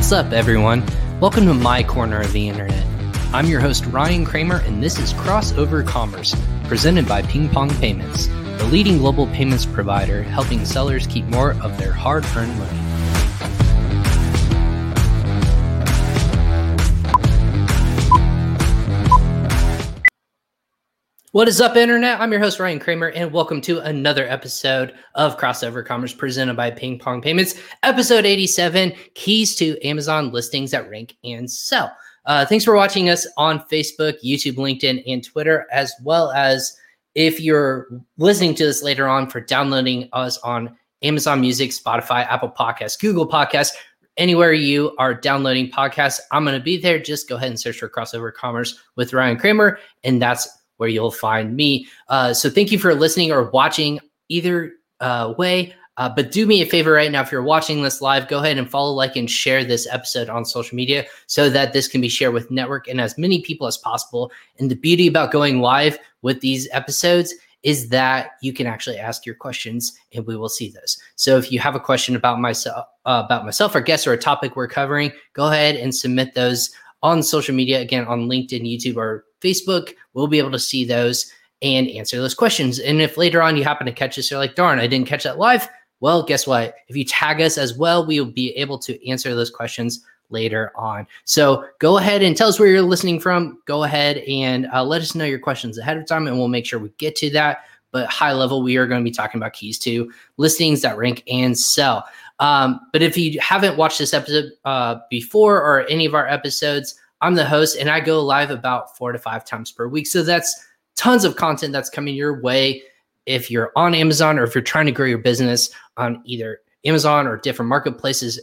What's up, everyone? Welcome to my corner of the internet. I'm your host, Ryan Kramer, and this is Crossover Commerce, presented by Ping Pong Payments, the leading global payments provider helping sellers keep more of their hard earned money. What is up, Internet? I'm your host, Ryan Kramer, and welcome to another episode of Crossover Commerce presented by Ping Pong Payments, episode 87 Keys to Amazon Listings that Rank and Sell. Uh, thanks for watching us on Facebook, YouTube, LinkedIn, and Twitter, as well as if you're listening to this later on for downloading us on Amazon Music, Spotify, Apple Podcasts, Google Podcasts, anywhere you are downloading podcasts. I'm going to be there. Just go ahead and search for Crossover Commerce with Ryan Kramer, and that's where you'll find me. Uh, so thank you for listening or watching either uh, way. Uh, but do me a favor right now, if you're watching this live, go ahead and follow, like, and share this episode on social media so that this can be shared with network and as many people as possible. And the beauty about going live with these episodes is that you can actually ask your questions and we will see those. So if you have a question about myself, uh, about myself or guests or a topic we're covering, go ahead and submit those on social media again on LinkedIn, YouTube, or Facebook. We'll be able to see those and answer those questions. And if later on you happen to catch us, you're like, darn, I didn't catch that live. Well, guess what? If you tag us as well, we will be able to answer those questions later on. So go ahead and tell us where you're listening from. Go ahead and uh, let us know your questions ahead of time, and we'll make sure we get to that. But high level, we are going to be talking about keys to listings that rank and sell. Um, but if you haven't watched this episode uh, before or any of our episodes, I'm the host and I go live about four to five times per week. So that's tons of content that's coming your way. If you're on Amazon or if you're trying to grow your business on either Amazon or different marketplaces,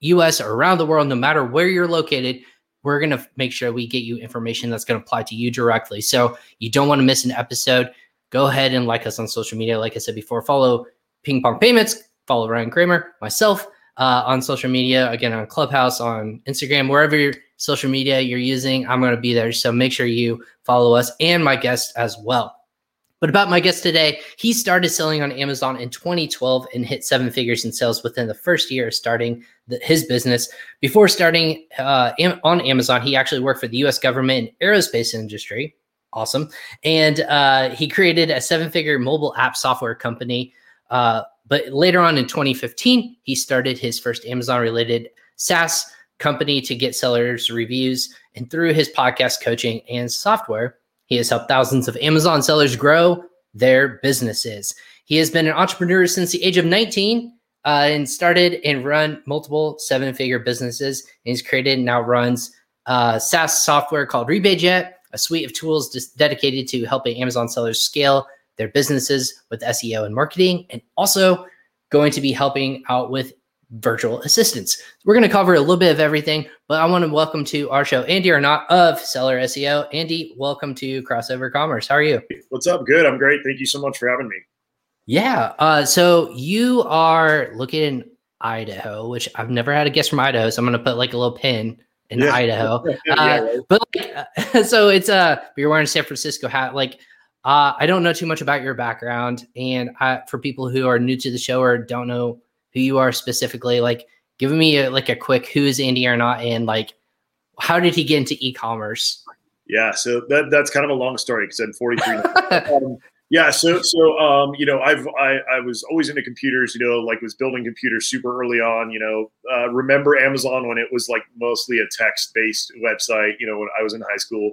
US or around the world, no matter where you're located, we're going to make sure we get you information that's going to apply to you directly. So you don't want to miss an episode. Go ahead and like us on social media. Like I said before, follow Ping Pong Payments, follow Ryan Kramer, myself uh, on social media, again, on Clubhouse, on Instagram, wherever social media you're using, I'm going to be there. So make sure you follow us and my guest as well. But about my guest today, he started selling on Amazon in 2012 and hit seven figures in sales within the first year of starting the, his business. Before starting uh, on Amazon, he actually worked for the US government and aerospace industry. Awesome. And uh, he created a seven figure mobile app software company. Uh, but later on in 2015, he started his first Amazon related SaaS company to get sellers reviews. And through his podcast coaching and software, he has helped thousands of Amazon sellers grow their businesses. He has been an entrepreneur since the age of 19 uh, and started and run multiple seven figure businesses. And he's created and now runs uh, SaaS software called RebateJet, a suite of tools dedicated to helping Amazon sellers scale their businesses with SEO and marketing, and also going to be helping out with virtual assistants. We're going to cover a little bit of everything, but I want to welcome to our show Andy Arnott of Seller SEO. Andy, welcome to Crossover Commerce. How are you? What's up? Good. I'm great. Thank you so much for having me. Yeah. Uh, so you are looking in Idaho, which I've never had a guest from Idaho, so I'm going to put like a little pin in yeah. Idaho. yeah, uh, but like, uh, so it's uh, you're wearing a San Francisco hat. Like, uh, I don't know too much about your background, and I, for people who are new to the show or don't know who you are specifically, like giving me a, like a quick who is Andy Arnott and like how did he get into e-commerce? Yeah, so that that's kind of a long story because I'm 43. um, yeah, so so um, you know, I've I, I was always into computers. You know, like was building computers super early on. You know, uh, remember Amazon when it was like mostly a text based website. You know, when I was in high school.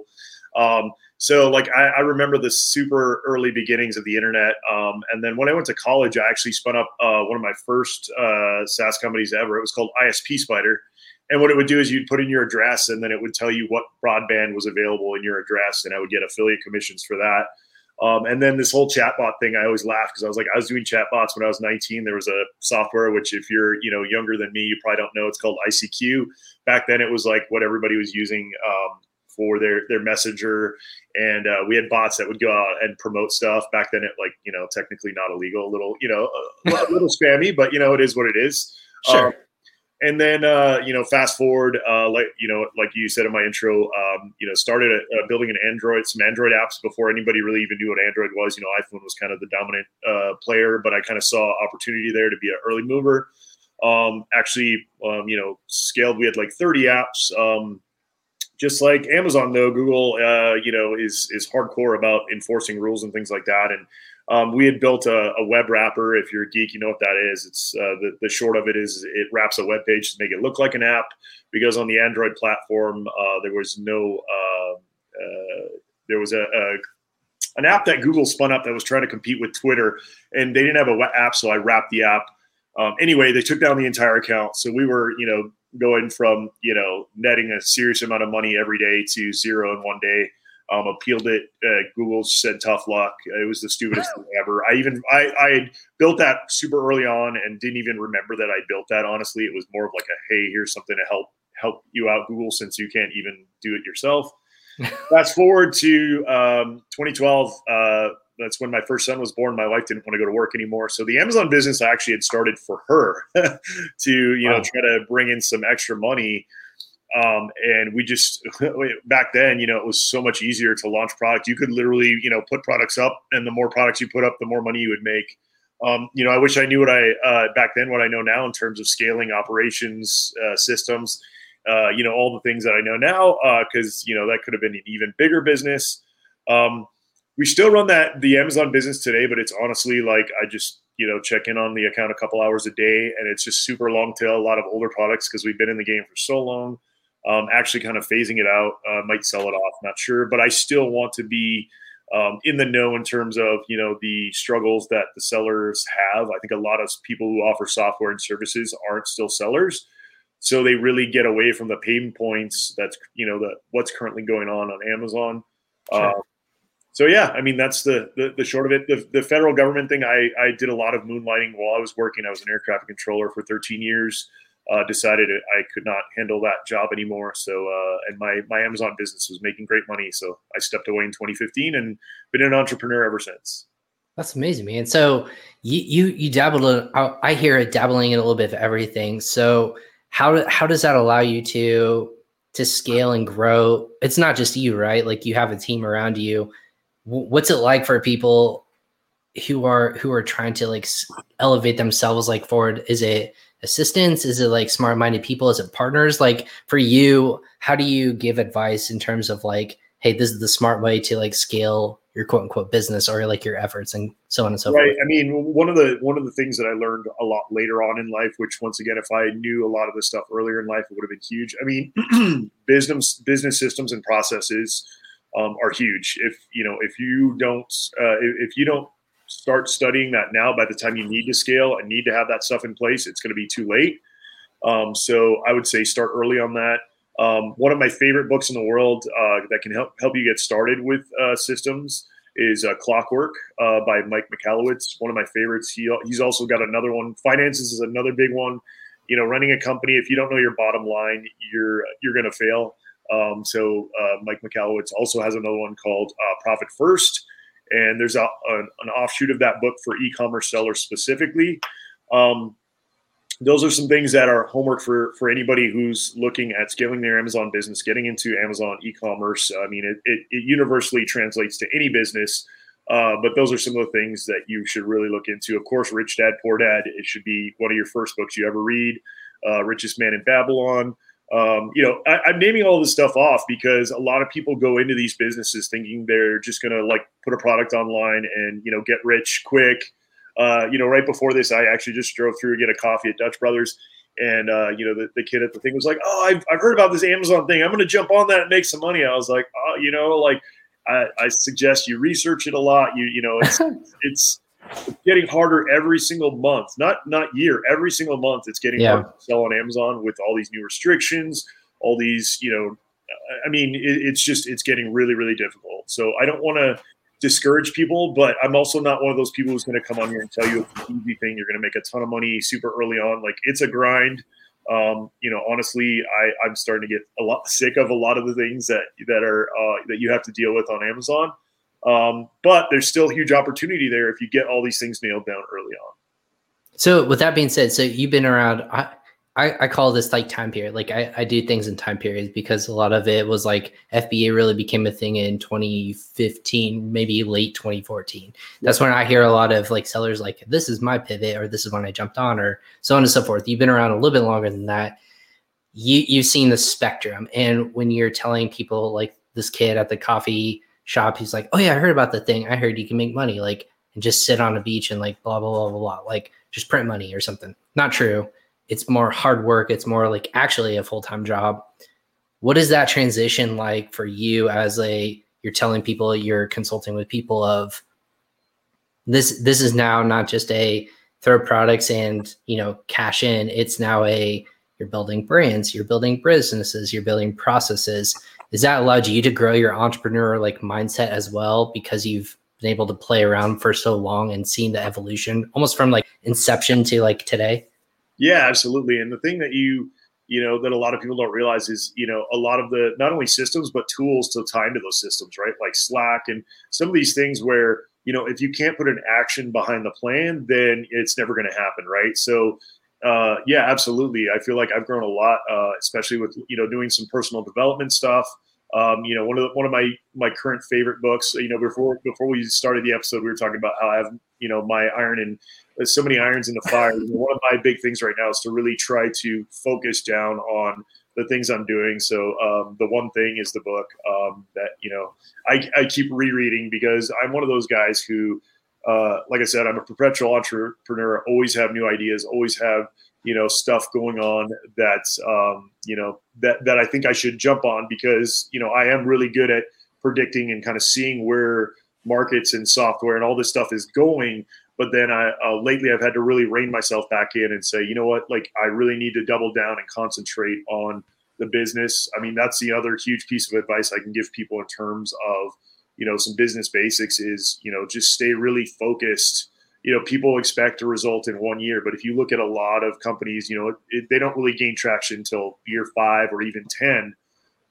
Um, so like I, I, remember the super early beginnings of the internet. Um, and then when I went to college, I actually spun up uh, one of my first uh, SaaS companies ever. It was called ISP Spider. And what it would do is you'd put in your address and then it would tell you what broadband was available in your address. And I would get affiliate commissions for that. Um, and then this whole chatbot thing, I always laugh because I was like, I was doing chatbots when I was 19. There was a software which, if you're you know younger than me, you probably don't know. It's called ICQ. Back then, it was like what everybody was using. Um, for their their messenger and uh, we had bots that would go out and promote stuff back then it like you know technically not illegal a little you know a, little spammy but you know it is what it is sure um, and then uh, you know fast forward uh, like you know like you said in my intro um, you know started a, building an android some android apps before anybody really even knew what android was you know iphone was kind of the dominant uh, player but i kind of saw opportunity there to be an early mover um, actually, um, you know, scaled. We had like 30 apps. Um, just like Amazon, though, Google, uh, you know, is is hardcore about enforcing rules and things like that. And um, we had built a, a, web wrapper. If you're a geek, you know what that is. It's uh, the, the short of it is it wraps a web page to make it look like an app. Because on the Android platform, uh, there was no uh, uh there was a, a an app that Google spun up that was trying to compete with Twitter, and they didn't have a web app, so I wrapped the app. Um, anyway, they took down the entire account, so we were, you know, going from you know netting a serious amount of money every day to zero in one day. Um, appealed it. Uh, Google said tough luck. It was the stupidest thing ever. I even I, I had built that super early on and didn't even remember that I built that. Honestly, it was more of like a hey, here's something to help help you out, Google, since you can't even do it yourself. Fast forward to um, 2012. Uh, that's when my first son was born. My wife didn't want to go to work anymore, so the Amazon business I actually had started for her to you know try to bring in some extra money. Um, and we just back then, you know, it was so much easier to launch product. You could literally, you know, put products up, and the more products you put up, the more money you would make. Um, you know, I wish I knew what I uh, back then what I know now in terms of scaling operations uh, systems. Uh, you know, all the things that I know now because uh, you know that could have been an even bigger business. Um, we still run that the Amazon business today, but it's honestly like I just you know check in on the account a couple hours a day, and it's just super long tail, a lot of older products because we've been in the game for so long. Um, actually, kind of phasing it out, uh, might sell it off, not sure, but I still want to be um, in the know in terms of you know the struggles that the sellers have. I think a lot of people who offer software and services aren't still sellers, so they really get away from the pain points. That's you know the what's currently going on on Amazon. Sure. Uh, so yeah, I mean that's the, the, the short of it. The, the federal government thing, I I did a lot of moonlighting while I was working. I was an air traffic controller for 13 years. Uh, decided I could not handle that job anymore. So uh, and my my Amazon business was making great money. So I stepped away in 2015 and been an entrepreneur ever since. That's amazing, man. So you you you dabbled. In, I hear it dabbling in a little bit of everything. So how how does that allow you to to scale and grow? It's not just you, right? Like you have a team around you what's it like for people who are who are trying to like elevate themselves like forward? Is it assistants is it like smart minded people? Is it partners? Like for you how do you give advice in terms of like hey this is the smart way to like scale your quote unquote business or like your efforts and so on and so right. forth i mean one of the one of the things that i learned a lot later on in life which once again if i knew a lot of this stuff earlier in life it would have been huge. I mean business business systems and processes um, are huge. If you know, if you don't, uh, if you don't start studying that now, by the time you need to scale and need to have that stuff in place, it's going to be too late. Um, so I would say start early on that. Um, one of my favorite books in the world uh, that can help help you get started with uh, systems is uh, Clockwork uh, by Mike Michalowicz. One of my favorites. He he's also got another one. Finances is another big one. You know, running a company, if you don't know your bottom line, you're you're going to fail. Um, so uh, Mike Michalowicz also has another one called uh, Profit First, and there's a, an, an, offshoot of that book for e-commerce sellers specifically. Um, those are some things that are homework for for anybody who's looking at scaling their Amazon business, getting into Amazon e-commerce. I mean, it, it, it universally translates to any business. Uh, but those are some of the things that you should really look into. Of course, Rich Dad Poor Dad. It should be one of your first books you ever read. Uh, Richest Man in Babylon. Um, you know, I, am naming all this stuff off because a lot of people go into these businesses thinking they're just going to like put a product online and you know get rich quick. Uh, you know, right before this, I actually just drove through to get a coffee at Dutch Brothers, and uh, you know, the, the kid at the thing was like, "Oh, I've, I've heard about this Amazon thing. I'm going to jump on that and make some money." I was like, "Oh, you know, like I, I suggest you research it a lot. You you know, it's it's it's getting harder every single month, not not year, every single month. It's getting yeah. harder to sell on Amazon with all these new restrictions, all these, you know, I mean, it, it's just it's getting really really difficult. So I don't want to discourage people, but I'm also not one of those people who's going to come on here and tell you it's an easy thing. You're going to make a ton of money super early on. Like it's a grind. Um, you know, honestly, I, I'm starting to get a lot sick of a lot of the things that that are uh, that you have to deal with on Amazon. Um, but there's still huge opportunity there if you get all these things nailed down early on. So, with that being said, so you've been around. I, I call this like time period. Like I, I do things in time periods because a lot of it was like FBA really became a thing in 2015, maybe late 2014. That's when I hear a lot of like sellers like this is my pivot or this is when I jumped on or so on and so forth. You've been around a little bit longer than that. You you've seen the spectrum. And when you're telling people like this kid at the coffee shop, he's like, Oh yeah, I heard about the thing. I heard you can make money, like and just sit on a beach and like blah blah blah blah blah. Like just print money or something. Not true it's more hard work it's more like actually a full-time job what is that transition like for you as a you're telling people you're consulting with people of this this is now not just a throw products and you know cash in it's now a you're building brands you're building businesses you're building processes is that allowed you to grow your entrepreneur like mindset as well because you've been able to play around for so long and seen the evolution almost from like inception to like today yeah, absolutely. And the thing that you you know that a lot of people don't realize is you know a lot of the not only systems but tools to tie into those systems, right? Like Slack and some of these things where you know if you can't put an action behind the plan, then it's never going to happen, right? So. Uh, yeah, absolutely. I feel like I've grown a lot, uh, especially with you know doing some personal development stuff. Um, you know, one of the, one of my my current favorite books. You know, before before we started the episode, we were talking about how I have you know my iron and so many irons in the fire. one of my big things right now is to really try to focus down on the things I'm doing. So um, the one thing is the book um, that you know I, I, keep rereading because I'm one of those guys who, uh, like I said, I'm a perpetual entrepreneur. Always have new ideas. Always have you know stuff going on that's um, you know that that I think I should jump on because you know I am really good at predicting and kind of seeing where markets and software and all this stuff is going but then I uh, lately I've had to really rein myself back in and say, you know what, like I really need to double down and concentrate on the business. I mean, that's the other huge piece of advice I can give people in terms of, you know, some business basics is, you know, just stay really focused. You know, people expect a result in one year, but if you look at a lot of companies, you know, it, they don't really gain traction until year five or even ten.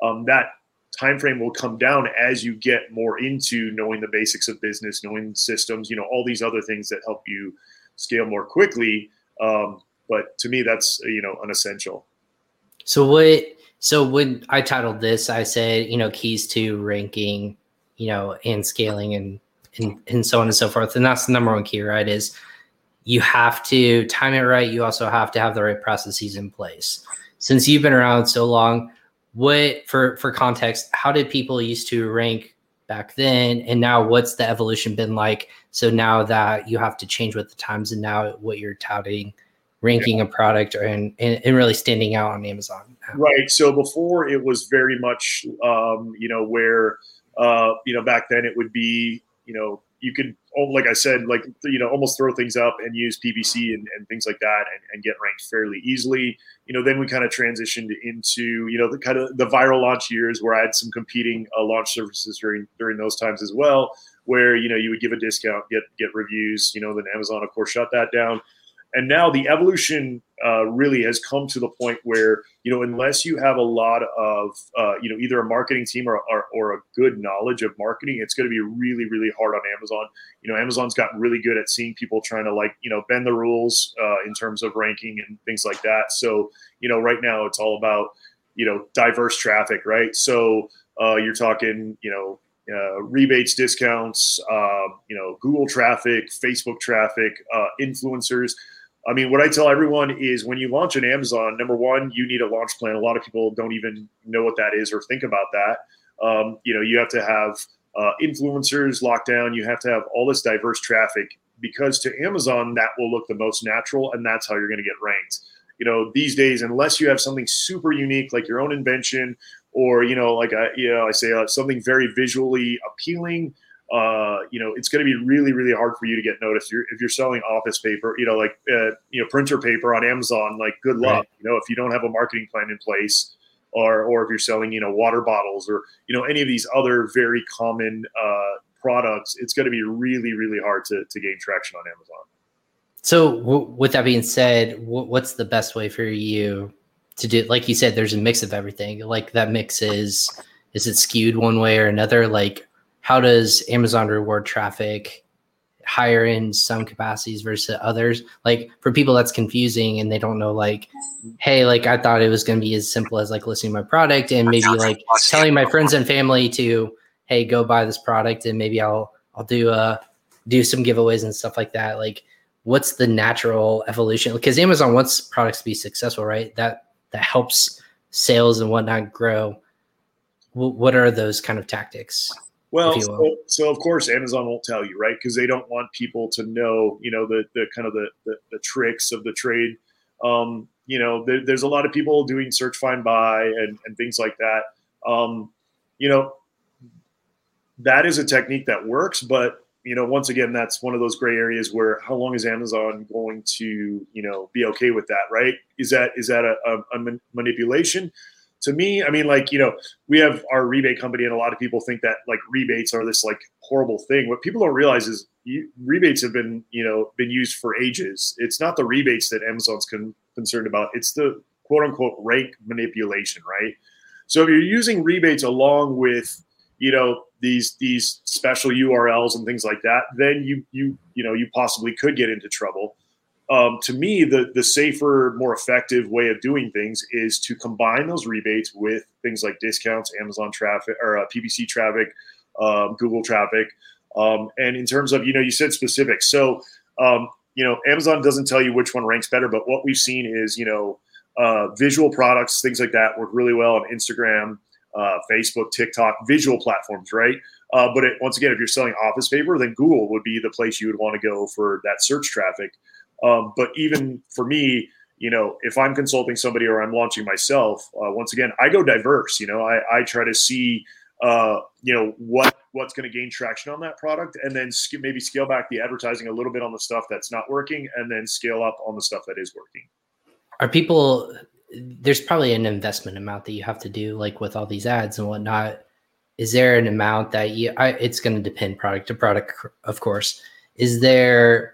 Um, that time frame will come down as you get more into knowing the basics of business, knowing systems, you know, all these other things that help you scale more quickly. Um, but to me, that's you know an essential. So what? So when I titled this, I said you know keys to ranking, you know, and scaling and and and so on and so forth. And that's the number one key, right? Is you have to time it right. You also have to have the right processes in place. Since you've been around so long, what for for context how did people used to rank back then and now what's the evolution been like so now that you have to change with the times and now what you're touting ranking a product or and, and really standing out on amazon right so before it was very much um, you know where uh, you know back then it would be you know you could oh, like I said, like you know, almost throw things up and use PPC and, and things like that and, and, get ranked fairly easily. You know, then we kind of transitioned into you know the kind of the viral launch years where I had some competing uh, launch services during during those times as well, where you know you would give a discount, get get reviews. You know, then Amazon of course shut that down and now the evolution uh, really has come to the point where you know unless you have a lot of uh, you know either a marketing team or, or, or a good knowledge of marketing it's going to be really really hard on amazon. You know amazon's gotten really good at seeing people trying to like you know bend the rules uh, in terms of ranking and things like that. So you know right now it's all about you know diverse traffic right? So uh, you're talking you know uh, rebates, discounts, uh, you know, Google traffic, Facebook traffic, uh, influencers. I mean, what I tell everyone is when you launch an Amazon, number one, you need a launch plan. A lot of people don't even know what that is or think about that. Um, you know, you have to have uh, influencers locked down. You have to have all this diverse traffic because to Amazon, that will look the most natural, and that's how you're going to get ranked. You know, these days, unless you have something super unique like your own invention, or you know, like I, you know, I say uh, something very visually appealing uh, you know, it's going to be really, really hard for you to get noticed. You're, if you're selling office paper, you know, like, uh, you know, printer paper on Amazon, like good luck, right. you know, if you don't have a marketing plan in place or, or if you're selling, you know, water bottles or, you know, any of these other very common uh, products, it's going to be really, really hard to, to gain traction on Amazon. So w- with that being said, w- what's the best way for you to do, like you said, there's a mix of everything. Like that mix is, is it skewed one way or another? Like, how does Amazon reward traffic? higher in some capacities versus others? Like for people that's confusing and they don't know like hey like i thought it was going to be as simple as like listing my product and maybe like telling my friends and family to hey go buy this product and maybe i'll i'll do uh do some giveaways and stuff like that. Like what's the natural evolution? Because amazon wants products to be successful right? That that helps sales and whatnot grow. What are those kind of tactics well, so, so, of course Amazon won't tell you, right? Because they don't want people to know, you know, the the kind of the the, the tricks of the trade. Um, you know, there, there's a lot of people doing search, find, buy, and and things like that. Um, you know, that is a technique that works, but you know, once again, that's one of those gray areas where how long is Amazon going to, you know, be okay with that, right? Is that is that a, a, a manipulation? To me, I mean, like, you know, we have our rebate company, and a lot of people think that like rebates are this like horrible thing. What people don't realize is you, rebates have been, you know, been used for ages. It's not the rebates that Amazon's con- concerned about, it's the quote unquote rank manipulation, right? So if you're using rebates along with, you know, these these special URLs and things like that, then you you you know you possibly could get into trouble um, to me, the the safer, more effective way of doing things is to combine those rebates with things like discounts, Amazon traffic or uh, PPC traffic, um, Google traffic, um, and in terms of you know you said specific, So um, you know Amazon doesn't tell you which one ranks better, but what we've seen is you know uh, visual products, things like that work really well on Instagram, uh, Facebook, TikTok, visual platforms, right? Uh, but it, once again, if you're selling office paper, then Google would be the place you would want to go for that search traffic. Um, but even for me, you know, if I'm consulting somebody or I'm launching myself, uh, once again, I go diverse. You know, I, I try to see, uh, you know, what what's going to gain traction on that product, and then maybe scale back the advertising a little bit on the stuff that's not working, and then scale up on the stuff that is working. Are people? There's probably an investment amount that you have to do, like with all these ads and whatnot. Is there an amount that you? I, it's going to depend product to product, of course. Is there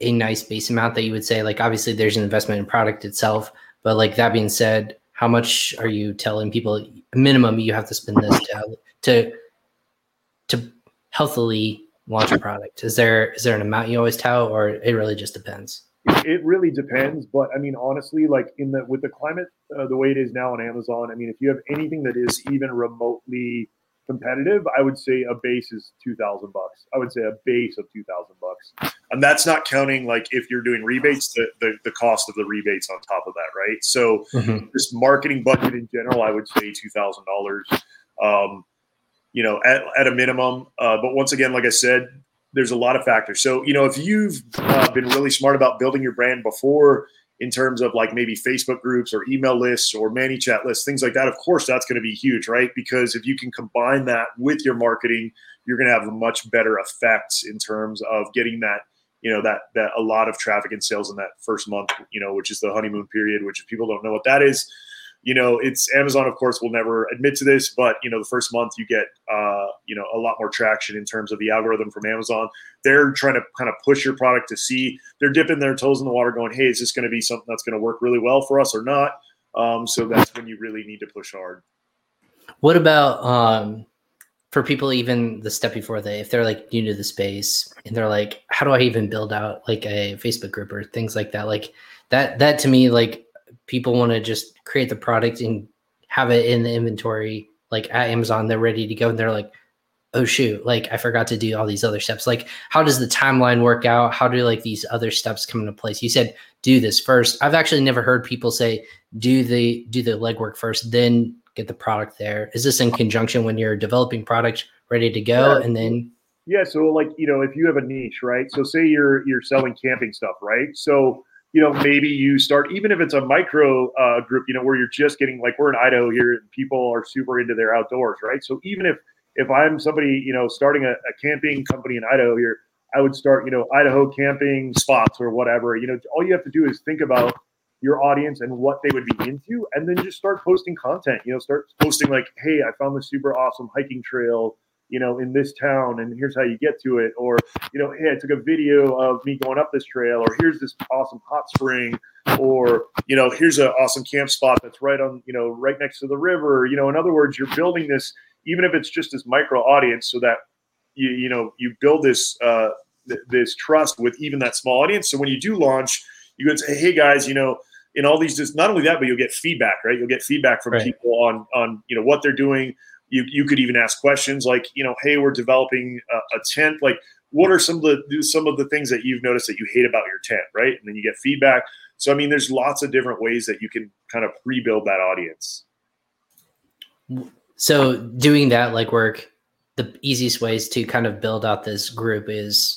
a nice base amount that you would say like obviously there's an investment in product itself but like that being said how much are you telling people minimum you have to spend this to to to healthily launch a product? Is there is there an amount you always tell or it really just depends? It really depends but i mean honestly like in the with the climate uh, the way it is now on amazon i mean if you have anything that is even remotely competitive, I would say a base is two thousand bucks. I would say a base of two thousand bucks, and that's not counting like if you're doing rebates, the, the, the cost of the rebates on top of that, right? So mm-hmm. this marketing budget in general, I would say two thousand dollars, um, you know, at, at a minimum. Uh, but once again, like I said, there's a lot of factors. So you know, if you've uh, been really smart about building your brand before in terms of like maybe Facebook groups or email lists or ManyChat lists, things like that, of course, that's going to be huge, right? Because if you can combine that with your marketing, you're going to have a much better effect in terms of getting that, you know, that that a lot of traffic and sales in that first month, you know, which is the honeymoon period. Which if people don't know what that is, you know, it's Amazon, of course, will never admit to this, but you know, the first month you get, uh, you know, a lot more traction in terms of the algorithm from Amazon. They're trying to kind of push your product to see. They're dipping their toes in the water, going, "Hey, is this going to be something that's going to work really well for us or not?" Um, so that's when you really need to push hard. What about um, for people even the step before they, if they're like new to the space and they're like, "How do I even build out like a Facebook group or things like that?" Like that, that to me, like people want to just create the product and have it in the inventory like at Amazon they're ready to go and they're like oh shoot like I forgot to do all these other steps. Like how does the timeline work out? How do like these other steps come into place? You said do this first. I've actually never heard people say do the do the legwork first then get the product there is this in conjunction when you're developing product ready to go yeah. and then yeah so like you know if you have a niche right so say you're you're selling camping stuff right so you know, maybe you start, even if it's a micro uh, group, you know, where you're just getting like we're in Idaho here, and people are super into their outdoors, right? So even if if I'm somebody, you know, starting a, a camping company in Idaho here, I would start, you know, Idaho camping spots or whatever. You know, all you have to do is think about your audience and what they would be into, and then just start posting content. You know, start posting like, "Hey, I found this super awesome hiking trail you know, in this town, and here's how you get to it. Or, you know, hey, I took a video of me going up this trail, or here's this awesome hot spring, or, you know, here's an awesome camp spot that's right on, you know, right next to the river. You know, in other words, you're building this, even if it's just this micro audience, so that you, you know, you build this, uh, th- this trust with even that small audience. So when you do launch, you can say, "Hey guys, you know." In all these, just not only that, but you'll get feedback, right? You'll get feedback from Right. people on on you know what they're doing. You you could even ask questions like, you know, hey, we're developing a, a tent. Like, what are some of the some of the things that you've noticed that you hate about your tent, right? And then you get feedback. So I mean, there's lots of different ways that you can kind of pre-build that audience. So doing that like work, the easiest ways to kind of build out this group is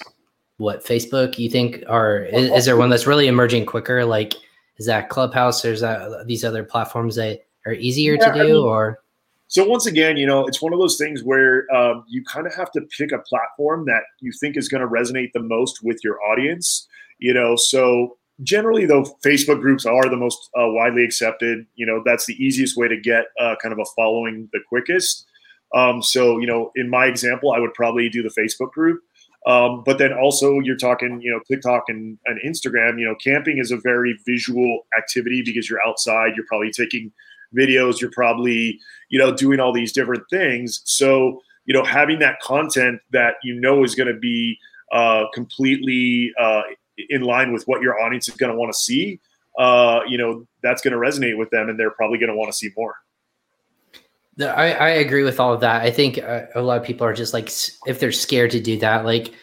what Facebook you think or is, is there one that's really emerging quicker? Like is that Clubhouse or is that these other platforms that are easier Yeah, to I do mean- or So once again, you know, it's one of those things where um, you kind of have to pick a platform that you think is going to resonate the most with your audience. You know, so generally, though, Facebook groups are the most uh, widely accepted. You know, that's the easiest way to get uh, kind of a following the quickest. Um, so, you know, in my example, I would probably do the Facebook group. Um, but then also, you're talking, you know, TikTok and, and Instagram. You know, camping is a very visual activity because you're outside. You're probably taking videos. You're probably you know, doing all these different things. So, you know, having that content that you know is going to be uh, completely uh, in line with what your audience is going to want to see, uh, you know, that's going to resonate with them and they're probably going to want to see more. I, I agree with all of that. I think uh, a lot of people are just like, if they're scared to do that, like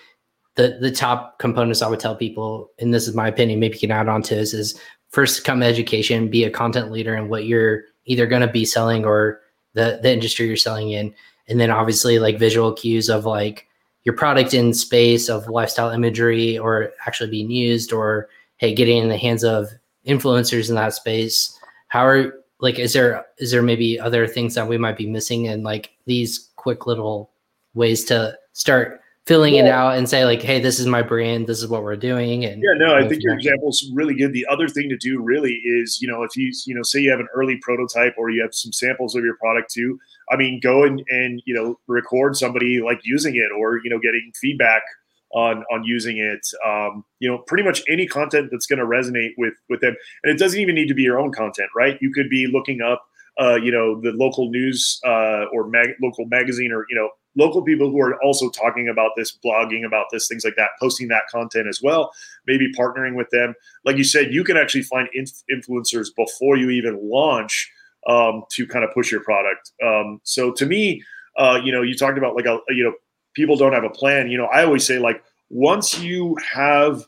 the the top components I would tell people, and this is my opinion, maybe you can add on to this, is first come education, be a content leader in what you're either going to be selling or the the industry you're selling in, and then obviously like visual cues of like your product in space of lifestyle imagery or actually being used or hey getting in the hands of influencers in that space how are like is there is there maybe other things that we might be missing and like these quick little ways to start filling it out and say like hey this is my brand this is what we're doing and Yeah, no, I think your there. example's really good. The other thing to do really is, you know, if you, you know, say you have an early prototype or you have some samples of your product too, I mean, go and, and, you know, record somebody like using it or, you know, getting feedback on, on using it. Um, you know, pretty much any content that's going to resonate with, with them. And it doesn't even need to be your own content, right? You could be looking up, uh, you know, the local news uh, or mag- local magazine or, you know, local people who are also talking about this, blogging about this, things like that, posting that content as well, maybe partnering with them. Like you said, you can actually find inf- influencers before you even launch um, to kind of push your product. Um, so to me, uh, you know, you talked about like a, you know, people don't have a plan. You know, I always say like once you have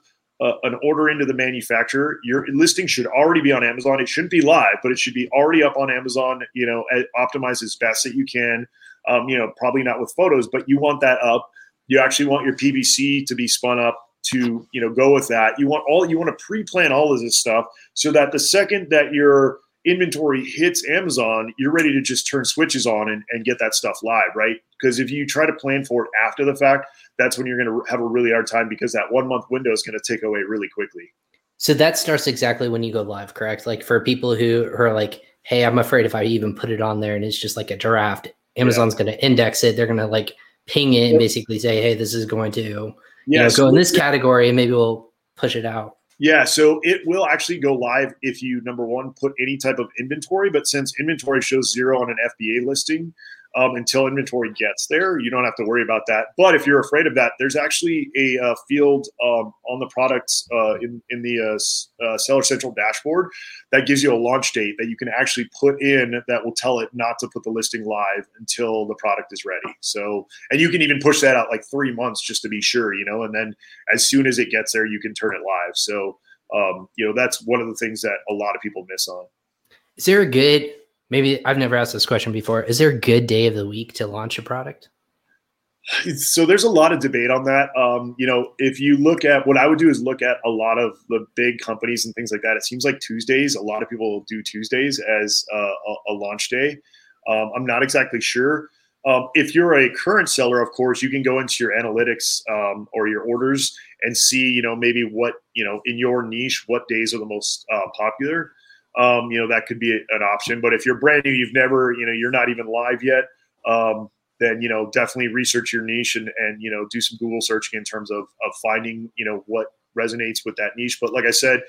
an order into the manufacturer, your listing should already be on Amazon. It shouldn't be live, but it should be already up on Amazon. You know, optimize as best that you can. Um, you know, probably not with photos, but you want that up. You actually want your PPC to be spun up to you know go with that. You want all you want to pre-plan all of this stuff so that the second that your inventory hits Amazon, you're ready to just turn switches on and, and get that stuff live, right? Because if you try to plan for it after the fact, that's when you're going to have a really hard time because that one month window is going to take away really quickly. so that starts exactly when you go live correct? Like for people who, are like hey i'm afraid if i even put it on there and it's just like a draft amazon's going to index it. They're going to like ping it and basically say hey this is going to you Yeah, know, so go in this category and maybe we'll push it out Yeah, so it will actually go live if you number one put any type of inventory, but since inventory shows zero on an FBA listing, um, until inventory gets there, you don't have to worry about that. But if you're afraid of that, there's actually a uh, field um, on the products uh, in in the uh, uh, Seller Central dashboard that gives you a launch date that you can actually put in that will tell it not to put the listing live until the product is ready. So, and you can even push that out like three months just to be sure, you know, and then as soon as it gets there, you can turn it live. So, um, you know, that's one of the things that a lot of people miss on. is there a good maybe i've never asked this question before is there a good day of the week to launch a product So there's a lot of debate on that. Um, you know, if you look at what I would do is look at a lot of the big companies and things like that. It seems like Tuesdays, a lot of people do Tuesdays as uh, a, a launch day. Um, I'm not exactly sure. Um, if you're a current seller, of course, you can go into your analytics um, or your orders and see, you know, maybe what, you know, in your niche, what days are the most uh, popular. Um, you know, that could be an option. But if you're brand new, you've never, you know, you're not even live yet, um, then, you know, definitely research your niche and, and, you know, do some Google searching in terms of, of finding, you know, what resonates with that niche. But like I said,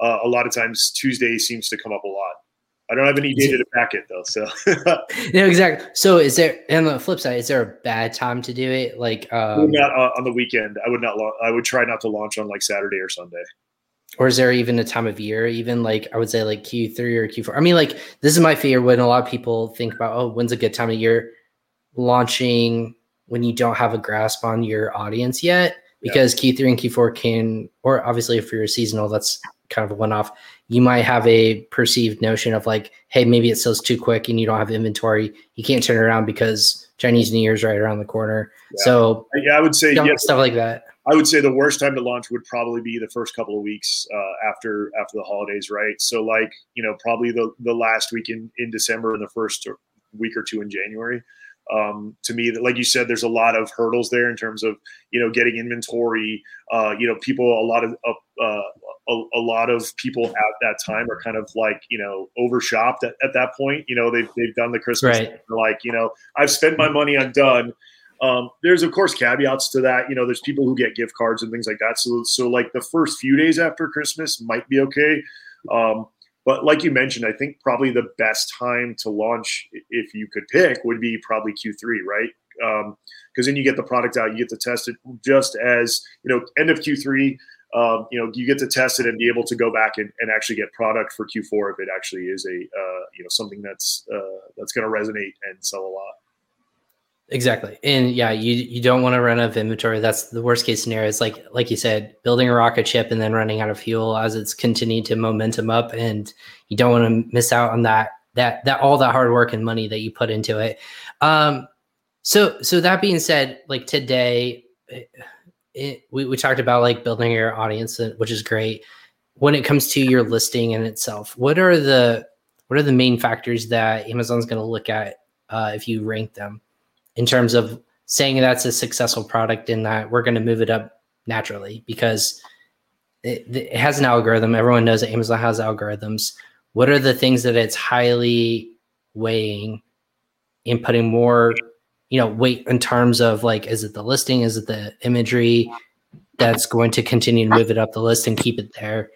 uh, a lot of times Tuesday seems to come up a lot. I don't have any data to back it though. So no, exactly. So is there and on the flip side, is there a bad time to do it? Like um, not uh, on the weekend. I would not. La- I would try not to launch on like Saturday or Sunday. Or is there even a time of year? Even like I would say like Q three or Q four. I mean, like this is my fear when a lot of people think about oh, when's a good time of year launching when you don't have a grasp on your audience yet because yeah. Q3 and Q4 can, or obviously if you're seasonal, that's kind of a one off. You might have a perceived notion of like, hey, maybe it sells too quick and you don't have inventory. You can't turn it around because Chinese New Year's right around the corner. Yeah. So yeah, I would say yeah, stuff like that. I would say the worst time to launch would probably be the first couple of weeks uh, after after the holidays, right? So like you know probably the the last week in in December and the first week or two in January um, to me that like you said there's a lot of hurdles there in terms of you know getting inventory uh, you know people a lot of uh, a, a, lot of people at that time are kind of like you know overshopped at, at that point you know they've, they've done the christmas right. like you know i've spent my money i'm done um, there's of course caveats to that you know there's people who get gift cards and things like that so so like the first few days after christmas might be okay um, but like you mentioned, I think probably the best time to launch, if you could pick, would be probably Q3, right? Because um, then you get the product out, you get to test it just as, you know, end of Q3, um, you know, you get to test it and be able to go back and, and actually get product for Q4 if it actually is a, uh, you know, something that's, uh, that's going to resonate and sell a lot. Exactly. And yeah, you you don't want to run out of inventory. That's the worst case scenario. It's like like you said, building a rocket ship and then running out of fuel as it's continued to momentum up and you don't want to miss out on that that that all that hard work and money that you put into it. Um so so that being said, like today it, it, we, we talked about like building your audience, uh, which is great. When it comes to your listing in itself, what are the what are the main factors that Amazon's going to look at uh, if you rank them? In terms of saying that's a successful product and that we're going to move it up naturally because it, it, has an algorithm. Everyone knows that Amazon has algorithms. What are the things that it's highly weighing and putting more, you know, weight in terms of like, is it the listing? Is it the imagery that's going to continue to move it up the list and keep it there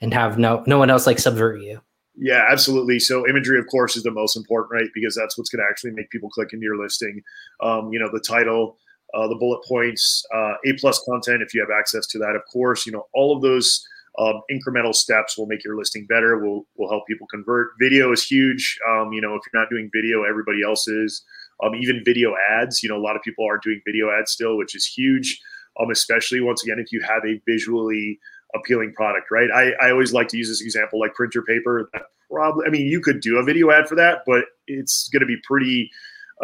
and have no no one else like subvert you? Yeah, absolutely. So imagery, of course, is the most important, right? Because that's what's going to actually make people click into your listing. Um, you know, the title, uh, the bullet points, uh, A plus content, if you have access to that, of course. You know, all of those um, incremental steps will make your listing better. Will will help people convert. Video is huge. Um, you know, if you're not doing video, everybody else is. Um, even video ads. You know, a lot of people are doing video ads still, which is huge. Um, especially once again, if you have a visually appealing product, right? I, I always like to use this example like printer paper. That probably, I mean, you could do a video ad for that, but it's going to be pretty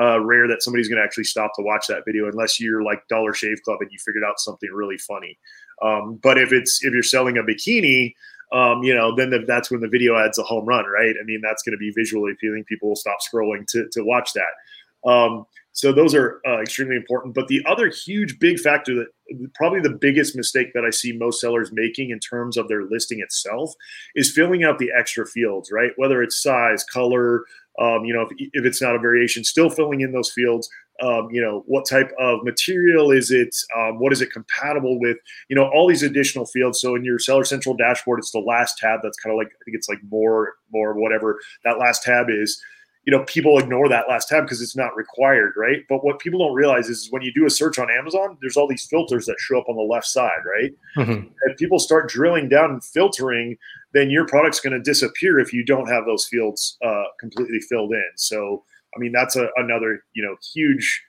uh, rare that somebody's going to actually stop to watch that video unless you're like Dollar Shave Club and you figured out something really funny. Um, but if it's if you're selling a bikini, um, you know, then the, that's when the video ad's a home run, right? I mean, that's going to be visually appealing. People will stop scrolling to to watch that. Um, so those are uh, extremely important. But the other huge big factor that probably the biggest mistake that I see most sellers making in terms of their listing itself is filling out the extra fields, right? Whether it's size, color, um, you know, if, if it's not a variation, still filling in those fields. Um, you know, what type of material is it? Um, what is it compatible with? You know, all these additional fields. So in your Seller Central dashboard, it's the last tab that's kind of like I think it's like more, more whatever that last tab is you know people ignore that last tab because it's not required right? But what people don't realize is, when you do a search on amazon there's all these filters that show up on the left side right? Mm-hmm. and people start drilling down and filtering then your product's going to disappear if you don't have those fields uh, completely filled in. So i mean that's a, another you know huge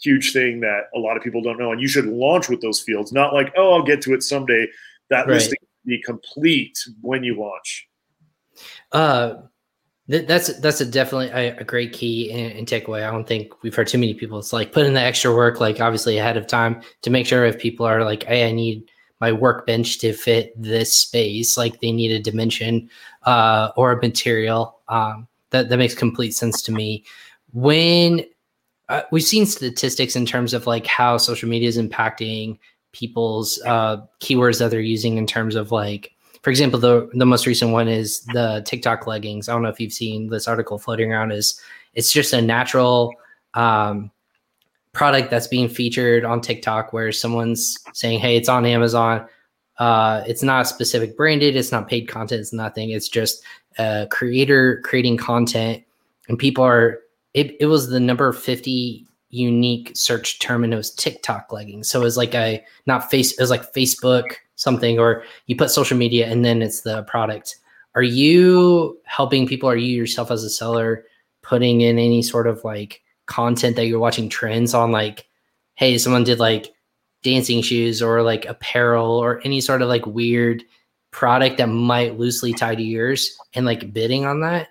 huge thing that a lot of people don't know. And you should launch with those fields not like oh i'll get to it someday. That right. listing be complete when you launch. Uh that's that's a definitely a, a great key and, and, takeaway. I don't think we've heard too many people. It's like putting the extra work, like obviously ahead of time to make sure if people are like, hey, I need my workbench to fit this space, like they need a dimension uh, or a material. Um, that that makes complete sense to me. When uh, we've seen statistics in terms of like how social media is impacting people's uh, keywords that they're using in terms of like for example, the the most recent one is the TikTok leggings. I don't know if you've seen this article floating around. Is it's just a natural um, product that's being featured on TikTok where someone's saying, "Hey, it's on Amazon. uh, it's not specific branded, it's not paid content, it's nothing. It's just a creator creating content, and people are. It, it was the number 50 unique search term and it was TikTok leggings. So it was like a not face it was like Facebook something or you put social media and then it's the product. Are you helping people? Are you yourself as a seller putting in any sort of like content that you're watching trends on like hey someone did like dancing shoes or like apparel or any sort of like weird product that might loosely tie to yours and like bidding on that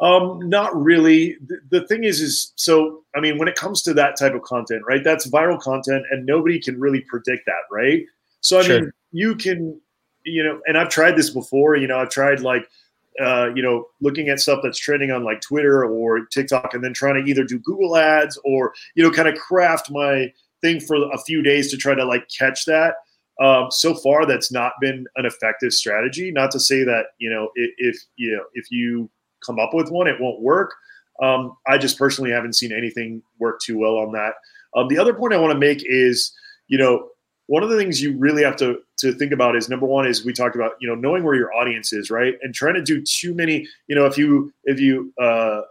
um, not really. The, the, thing is, is so I mean, when it comes to that type of content, right? That's viral content, and nobody can really predict that, right? So I sure. mean, you can, you know, and I've tried this before. You know, I've tried like, uh, you know, looking at stuff that's trending on like Twitter or TikTok, and then trying to either do Google Ads or you know, kind of craft my thing for a few days to try to like catch that. Um, so far, that's not been an effective strategy. Not to say that you know, if, if you know, if you come up with one, it won't work. Um, I just personally haven't seen anything work too well on that. Um, the other point I want to make is, you know, one of the things you really have to to think about is number one is we talked about you know knowing where your audience is right? And trying to do too many you know if you if you uh,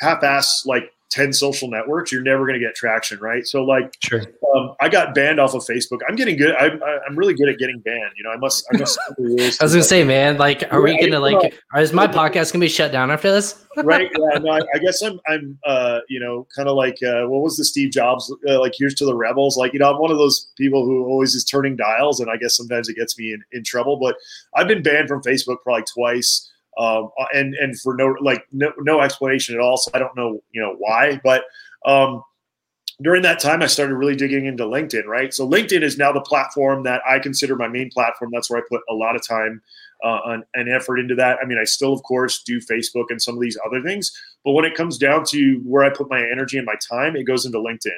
half-ass like 10 social networks, you're never going to get traction, right? So like, sure. Um, I got banned off of Facebook. I'm getting good. I'm, I'm really good at getting banned. You know, I must, I must. I was going to say, man, like, are we going to like, is my podcast going to be shut down after this? right. Yeah. No, I, I, guess I'm, I'm, uh, you know, kind of like, uh, what was the Steve Jobs, uh, like, here's to the rebels. Like, you know, I'm one of those people who always is turning dials. And I guess sometimes it gets me in, in trouble, but I've been banned from Facebook probably twice um, and and for no like no, no explanation at all. So I don't know you know why, but um, during that time I started really digging into LinkedIn. Right, so LinkedIn is now the platform that I consider my main platform. That's where I put a lot of time uh, and effort into that. I mean, I still of course do Facebook and some of these other things, but when it comes down to where I put my energy and my time, it goes into LinkedIn.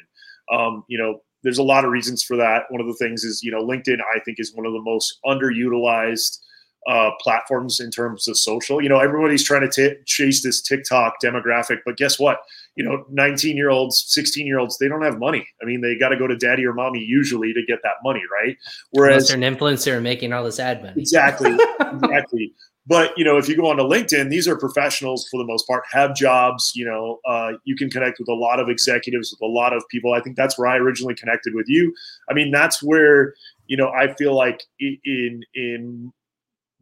Um, you know, there's a lot of reasons for that. One of the things is, you know, LinkedIn, I think, is one of the most underutilized uh, platforms in terms of social. You know, everybody's trying to t- chase this TikTok demographic, but guess what? You know, 19 year olds, 16 year olds, they don't have money. I mean, they got to go to daddy or mommy usually to get that money, right? Whereas they're an influencer making all this ad money. Exactly. exactly. But you know, if you go onto LinkedIn, these are professionals for the most part, have jobs. You know, uh, you can connect with a lot of executives, with a lot of people. I think that's where I originally connected with you. I mean, that's where you know I feel like in in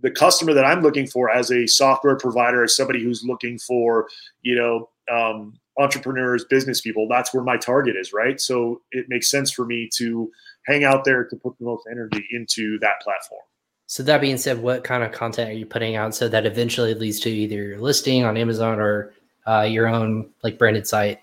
the customer that I'm looking for as a software provider, as somebody who's looking for, you know, um, entrepreneurs, business people, that's where my target is, right? So it makes sense for me to hang out there to put the most energy into that platform. So that being said, what kind of content are you putting out so that eventually leads to either your listing on Amazon or uh, your own like branded site?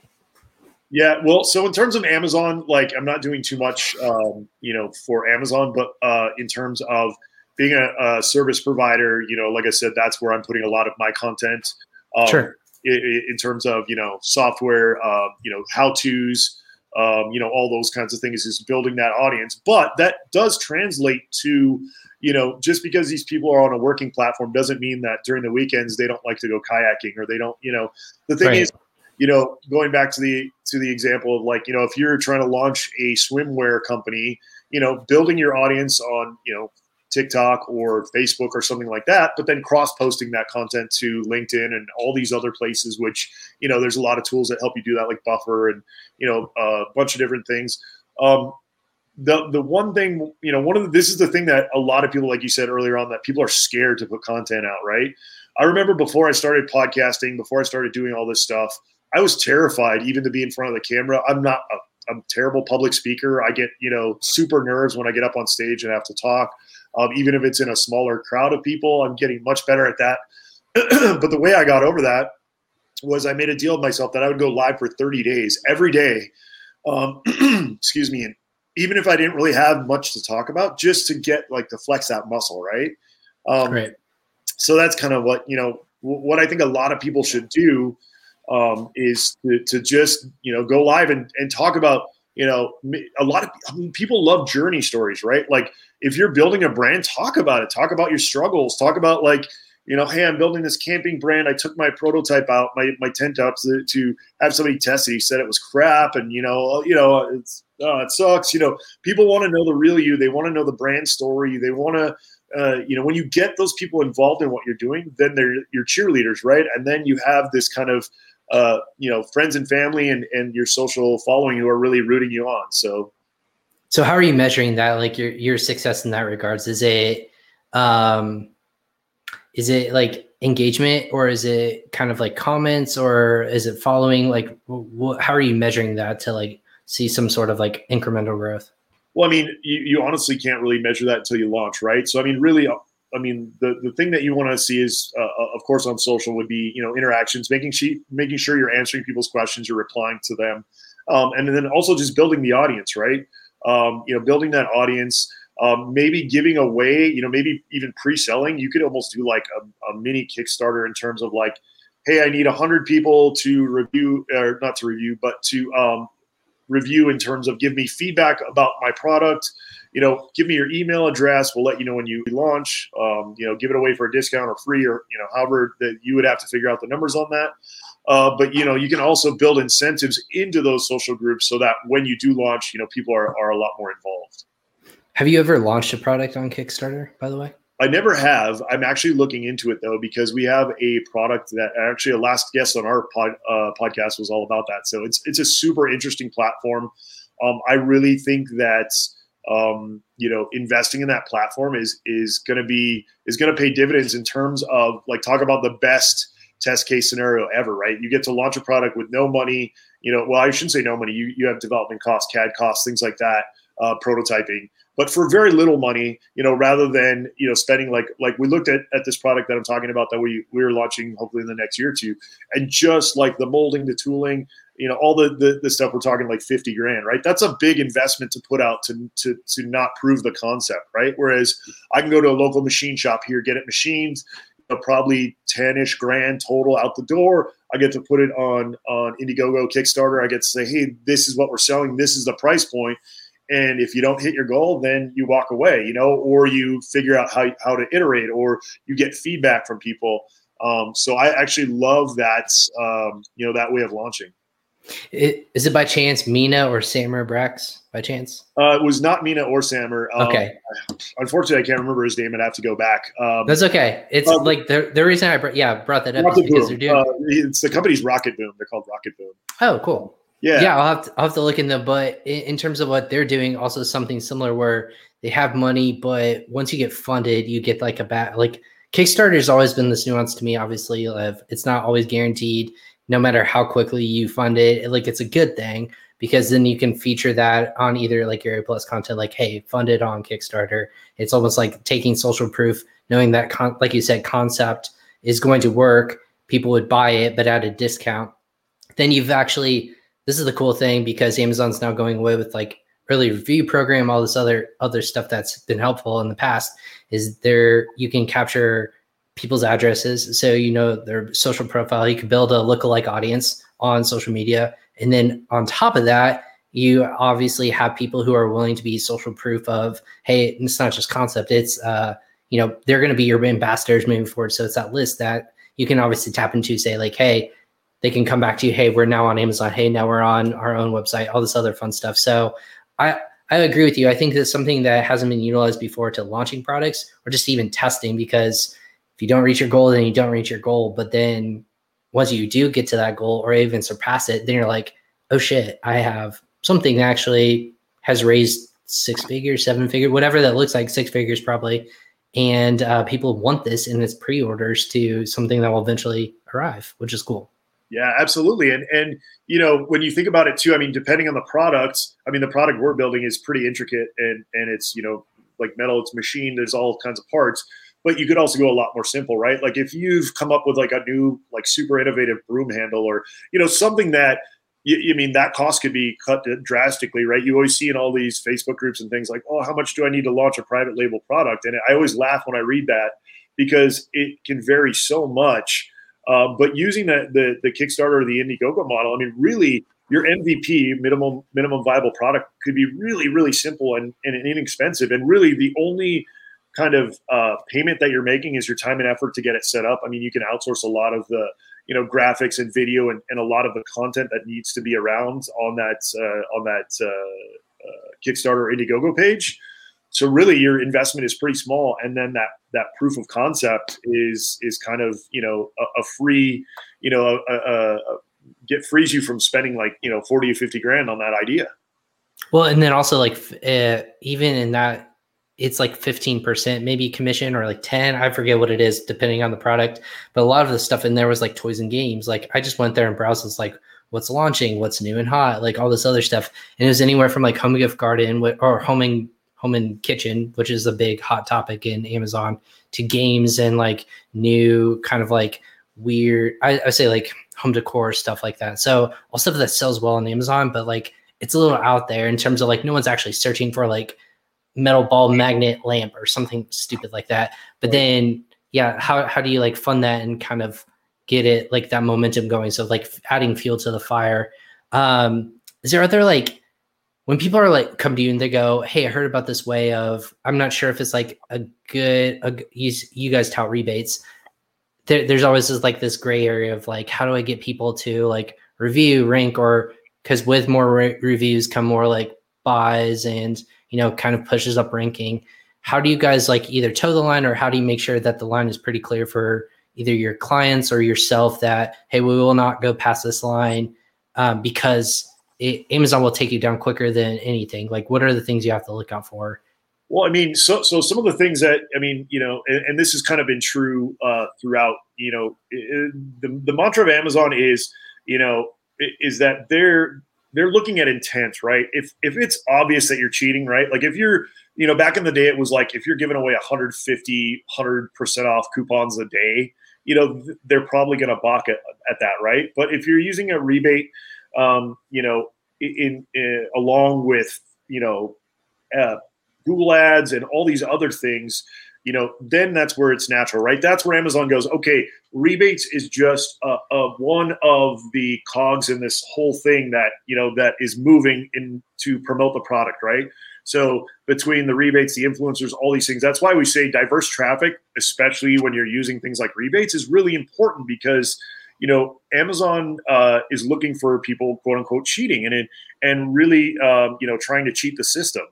Yeah, well, so in terms of Amazon, like I'm not doing too much, um, you know, for Amazon, but uh, in terms of being a, a, service provider, you know, like I said, that's where I'm putting a lot of my content. Um, sure. In, in, terms of you know software, uh, you know how tos, um, you know all those kinds of things is building that audience. But that does translate to you know just because these people are on a working platform doesn't mean that during the weekends they don't like to go kayaking or they don't. You know the thing right. is you know going back to the to the example of like you know if you're trying to launch a swimwear company you know building your audience on you know TikTok or Facebook or something like that, but then cross posting that content to LinkedIn and all these other places, which, you know, there's a lot of tools that help you do that, like Buffer and, you know, a bunch of different things. Um, the, the one thing, you know, one of the, this is the thing that a lot of people, like you said earlier on, that people are scared to put content out, right? I remember before I started podcasting, before I started doing all this stuff, I was terrified even to be in front of the camera. I'm not a I'm a terrible public speaker. I get, you know, super nerves when I get up on stage and have to talk um, even if it's in a smaller crowd of people. I'm getting much better at that. but the way I got over that was I made a deal with myself that I would go live for 30 days every day. Um, excuse me. And even if I didn't really have much to talk about, just to get like to flex that muscle, right? Um, right. So that's kind of what you know. What I think a lot of people should do um, is to, to just you know go live and, and talk about you know a lot of I mean, people love journey stories, right? Like if you're building a brand, talk about it. Talk about your struggles. Talk about like, you know, hey, I'm building this camping brand. I took my prototype out, my, my tent out to, to have somebody test it. He said it was crap, and you know, you know, it's oh, it sucks. You know, people want to know the real you. They want to know the brand story. They want to, uh, you know, when you get those people involved in what you're doing, then they're your cheerleaders, right? And then you have this kind of, uh, you know, friends and family and and your social following who are really rooting you on. So, so how are you measuring that? Like your your success in that regards? Is it, um, is it like engagement or is it kind of like comments or is it following like wh- how are you measuring that to like see some sort of like incremental growth well i mean you, you honestly can't really measure that until you launch right so i mean really i mean the, the thing that you want to see is uh, uh, of course on social would be you know interactions making sure making sure you're answering people's questions you're replying to them um, and then also just building the audience right um, you know building that audience um, maybe giving away, you know, maybe even pre-selling. You could almost do like a, a mini Kickstarter in terms of like, hey, I need hundred people to review, or not to review, but to um, review in terms of give me feedback about my product. You know, give me your email address. We'll let you know when you launch. Um, you know, give it away for a discount or free, or you know, however that you would have to figure out the numbers on that. Uh, but you know, you can also build incentives into those social groups so that when you do launch, you know, people are, are a lot more involved. Have you ever launched a product on Kickstarter, by the way? I never have. I'm actually looking into it though because we have a product that actually a last guest on our pod, uh, podcast was all about that. So it's it's a super interesting platform. Um, I really think that um, you know investing in that platform is is going to be is going to pay dividends in terms of like talk about the best test case scenario ever. Right? You get to launch a product with no money. You know, well, I shouldn't say no money. You you have development costs, CAD costs, things like that, uh, prototyping but for very little money, you know, rather than you know spending like like we looked at at this product that I'm talking about that we we are launching hopefully in the next year or two, and just like the molding, the tooling, you know, all the, the the stuff we're talking like 50 grand, right? That's a big investment to put out to to to not prove the concept, right? Whereas I can go to a local machine shop here, get it machined, probably 10ish grand total out the door. I get to put it on on Indiegogo, Kickstarter. I get to say, hey, this is what we're selling. This is the price point and if you don't hit your goal then you walk away you know or you figure out how, how to iterate or you get feedback from people um, so i actually love that um, you know that way of launching it, is it by chance mina or sammer brax by chance? Uh, it was not mina or sammer. Um, okay. unfortunately i can't remember his name. I'd have to go back. Um, that's okay. It's um, like the, the reason i brought, yeah brought that up is because boom. they're doing uh, it's the company's rocket boom. They're called rocket boom. Oh cool. Yeah, yeah, I'll have to, I'll have to look in the But in, in, terms of what they're doing, also something similar where they have money, but once you get funded, you get like a bat. Like Kickstarter has always been this nuance to me. Obviously, it's not always guaranteed, no matter how quickly you fund it. Like it's a good thing because then you can feature that on either like your A plus content, like hey, funded on Kickstarter. It's almost like taking social proof, knowing that con- like you said, concept is going to work. People would buy it, but at a discount. Then you've actually this is the cool thing because Amazon's now going away with like early review program, all this other other stuff that's been helpful in the past is there you can capture people's addresses, so you know their social profile. You can build a lookalike audience on social media, and then on top of that, you obviously have people who are willing to be social proof of, hey, it's not just concept; it's uh, you know they're going to be your ambassadors moving forward. So it's that list that you can obviously tap into, say like, hey, they can come back to you, hey, we're now on Amazon. Hey, now we're on our own website, all this other fun stuff. So I I agree with you. I think that's something that hasn't been utilized before to launching products or just even testing because if you don't reach your goal, then you don't reach your goal. But then once you do get to that goal or even surpass it, then you're like, oh shit, I have something that actually has raised six figures, seven figures, whatever that looks like, six figures probably. And uh, people want this in its pre-orders to something that will eventually arrive, which is cool. Yeah, absolutely. And and you know, when you think about it too, I mean, depending on the products, I mean, the product we're building is pretty intricate and and it's, you know, like metal, it's machine, there's all kinds of parts. But you could also go a lot more simple, right? Like if you've come up with like a new, like super innovative broom handle or, you know, something that you, you mean that cost could be cut drastically, right? You always see in all these Facebook groups and things like, oh, how much do I need to launch a private label product? And I always laugh when I read that because it can vary so much uh, but using the, the, the Kickstarter or the Indiegogo model, I mean, really, your MVP minimum minimum viable product could be really really simple and, and inexpensive, and really the only kind of uh, payment that you're making is your time and effort to get it set up. I mean, you can outsource a lot of the you know graphics and video and, and a lot of the content that needs to be around on that uh, on that uh, Kickstarter or Indiegogo page. So really, your investment is pretty small, and then that that proof of concept is is kind of you know a, a free, you know, a, a, a get frees you from spending like you know forty or fifty grand on that idea. Well, and then also like uh, even in that, it's like fifteen percent maybe commission or like ten. I forget what it is depending on the product. But a lot of the stuff in there was like toys and games. Like I just went there and browsed. It's like what's launching, what's new and hot, like all this other stuff. And it was anywhere from like home gift garden or home and home and kitchen, which is a big hot topic in Amazon, to games and like new kind of like weird. I, I say like home decor stuff like that. So all stuff that sells well on Amazon, but like it's a little out there in terms of like no one's actually searching for like metal ball magnet lamp or something stupid like that. But then yeah, how how do you like fund that and kind of get it like that momentum going? So like adding fuel to the fire. Um is there other like when people are like come to you and they go, "Hey, I heard about this way of." I'm not sure if it's like a good. A, you, you guys tout rebates. There, there's always this like this gray area of like, how do I get people to like review, rank, or because with more re- reviews come more like buys and you know kind of pushes up ranking how do you guys like either toe the line or how do you make sure that the line is pretty clear for either your clients or yourself that hey we will not go past this line um, because it, amazon will take you down quicker than anything like what are the things you have to look out for well, I mean, so so some of the things that I mean, you know, and, and this has kind of been true uh, throughout. You know, it, the the mantra of Amazon is, you know, is that they're they're looking at intent, right? If if it's obvious that you're cheating, right? Like if you're, you know, back in the day, it was like if you're giving away 150, 100 percent off coupons a day, you know, they're probably going to balk at, at that, right? But if you're using a rebate, um, you know, in, in along with you know, uh, Google Ads and all these other things, you know, then that's where it's natural, right? That's where Amazon goes, okay, rebates is just a, a one of the cogs in this whole thing that, you know, that is moving in to promote the product, right? So between the rebates, the influencers, all these things, that's why we say diverse traffic, especially when you're using things like rebates, is really important because you know Amazon uh, is looking for people quote unquote cheating and it, and really um, you know trying to cheat the system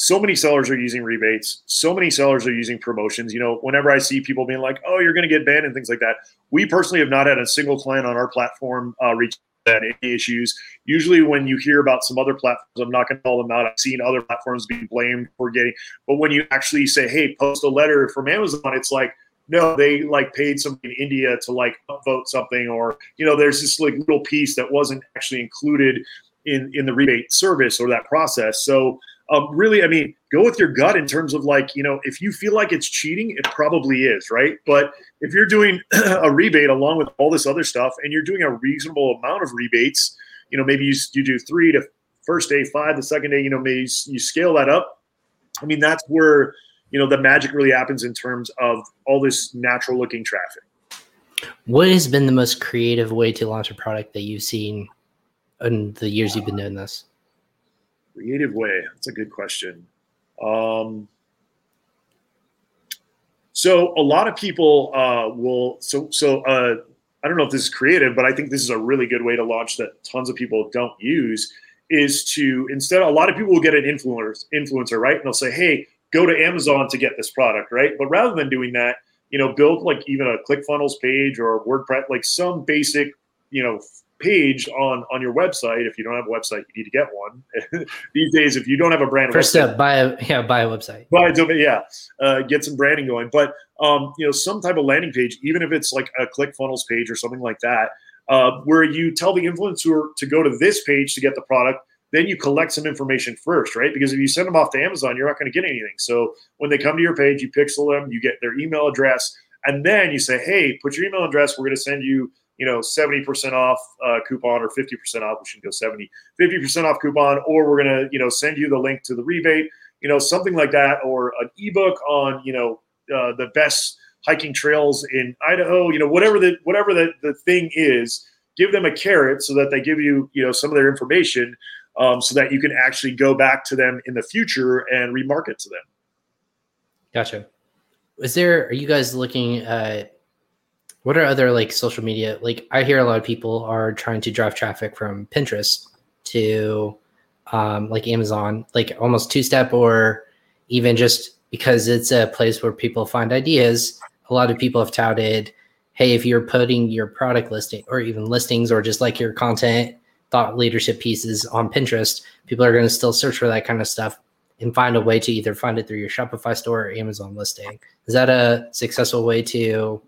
so many sellers are using rebates. So many sellers are using promotions. You know whenever i see people being like oh you're going to get banned and things like that we personally have not had a single client on our platform uh, reach that any issues. Usually when you hear about some other platforms i'm not going to call them out. I've seen other platforms being blamed for getting but when you actually say hey post a letter from amazon it's like no, they like paid somebody in India to like vote something, or you know, there's this like little piece that wasn't actually included in in the rebate service or that process. So um, really, I mean, go with your gut in terms of like, you know, if you feel like it's cheating, it probably is, right? But if you're doing a rebate along with all this other stuff and you're doing a reasonable amount of rebates, you know, maybe you, you do three to first day, five, the second day, you know, maybe you scale that up. I mean, that's where, you know, the magic really happens in terms of all this natural looking traffic. What has been the most creative way to launch a product that you've seen in the years you've been doing this? Creative way? That's a good question. Um, so a lot of people uh, will. So so uh, I don't know if this is creative, but I think this is a really good way to launch that tons of people don't use. Is to instead a lot of people will get an influencer influencer right, and they'll say, hey, go to Amazon to get this product, right? But rather than doing that, you know, build like even a ClickFunnels page or WordPress, like some basic, you know, page on on your website. If you don't have a website, you need to get one. These days, if you don't have a brand, first website, step buy a yeah buy a website. Buy a yeah, uh, get some branding going. But um, you know, some type of landing page, even if it's like a ClickFunnels page or something like that, uh, where you tell the influencer to go to this page to get the product. Then you collect some information first, right? Because if you send them off to Amazon, you're not going to get anything. So when they come to your page, you pixel them, you get their email address, and then you say, "Hey, put your email address. We're going to send you you know, 70% off uh, coupon or 50% off. We should go 70, 50% off coupon, or we're going to, you know, send you the link to the rebate, you know, something like that, or an ebook on, you know, uh, the best hiking trails in Idaho, you know, whatever the, whatever the, the thing is, give them a carrot so that they give you, you know, some of their information um, so that you can actually go back to them in the future and remarket to them. Gotcha. Is there, are you guys looking at, what are other like social media? Like I hear a lot of people are trying to drive traffic from Pinterest to um, like Amazon, like almost two step, or even just because it's a place where people find ideas. A lot of people have touted, hey, if you're putting your product listing or even listings or just like your content thought leadership pieces on Pinterest, people are going to still search for that kind of stuff and find a way to either find it through your Shopify store or Amazon listing. Is that a successful way to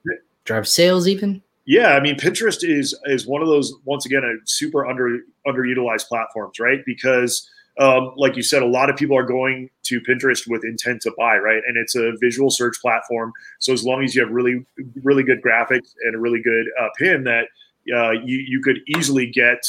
drive sales even? Yeah, I mean Pinterest is is one of those once again a super under underutilized platforms, right? Because um, like you said, a lot of people are going to Pinterest with intent to buy, right? And it's a visual search platform. So as long as you have really, really good graphics and a really good uh, pin, that uh, you you could easily get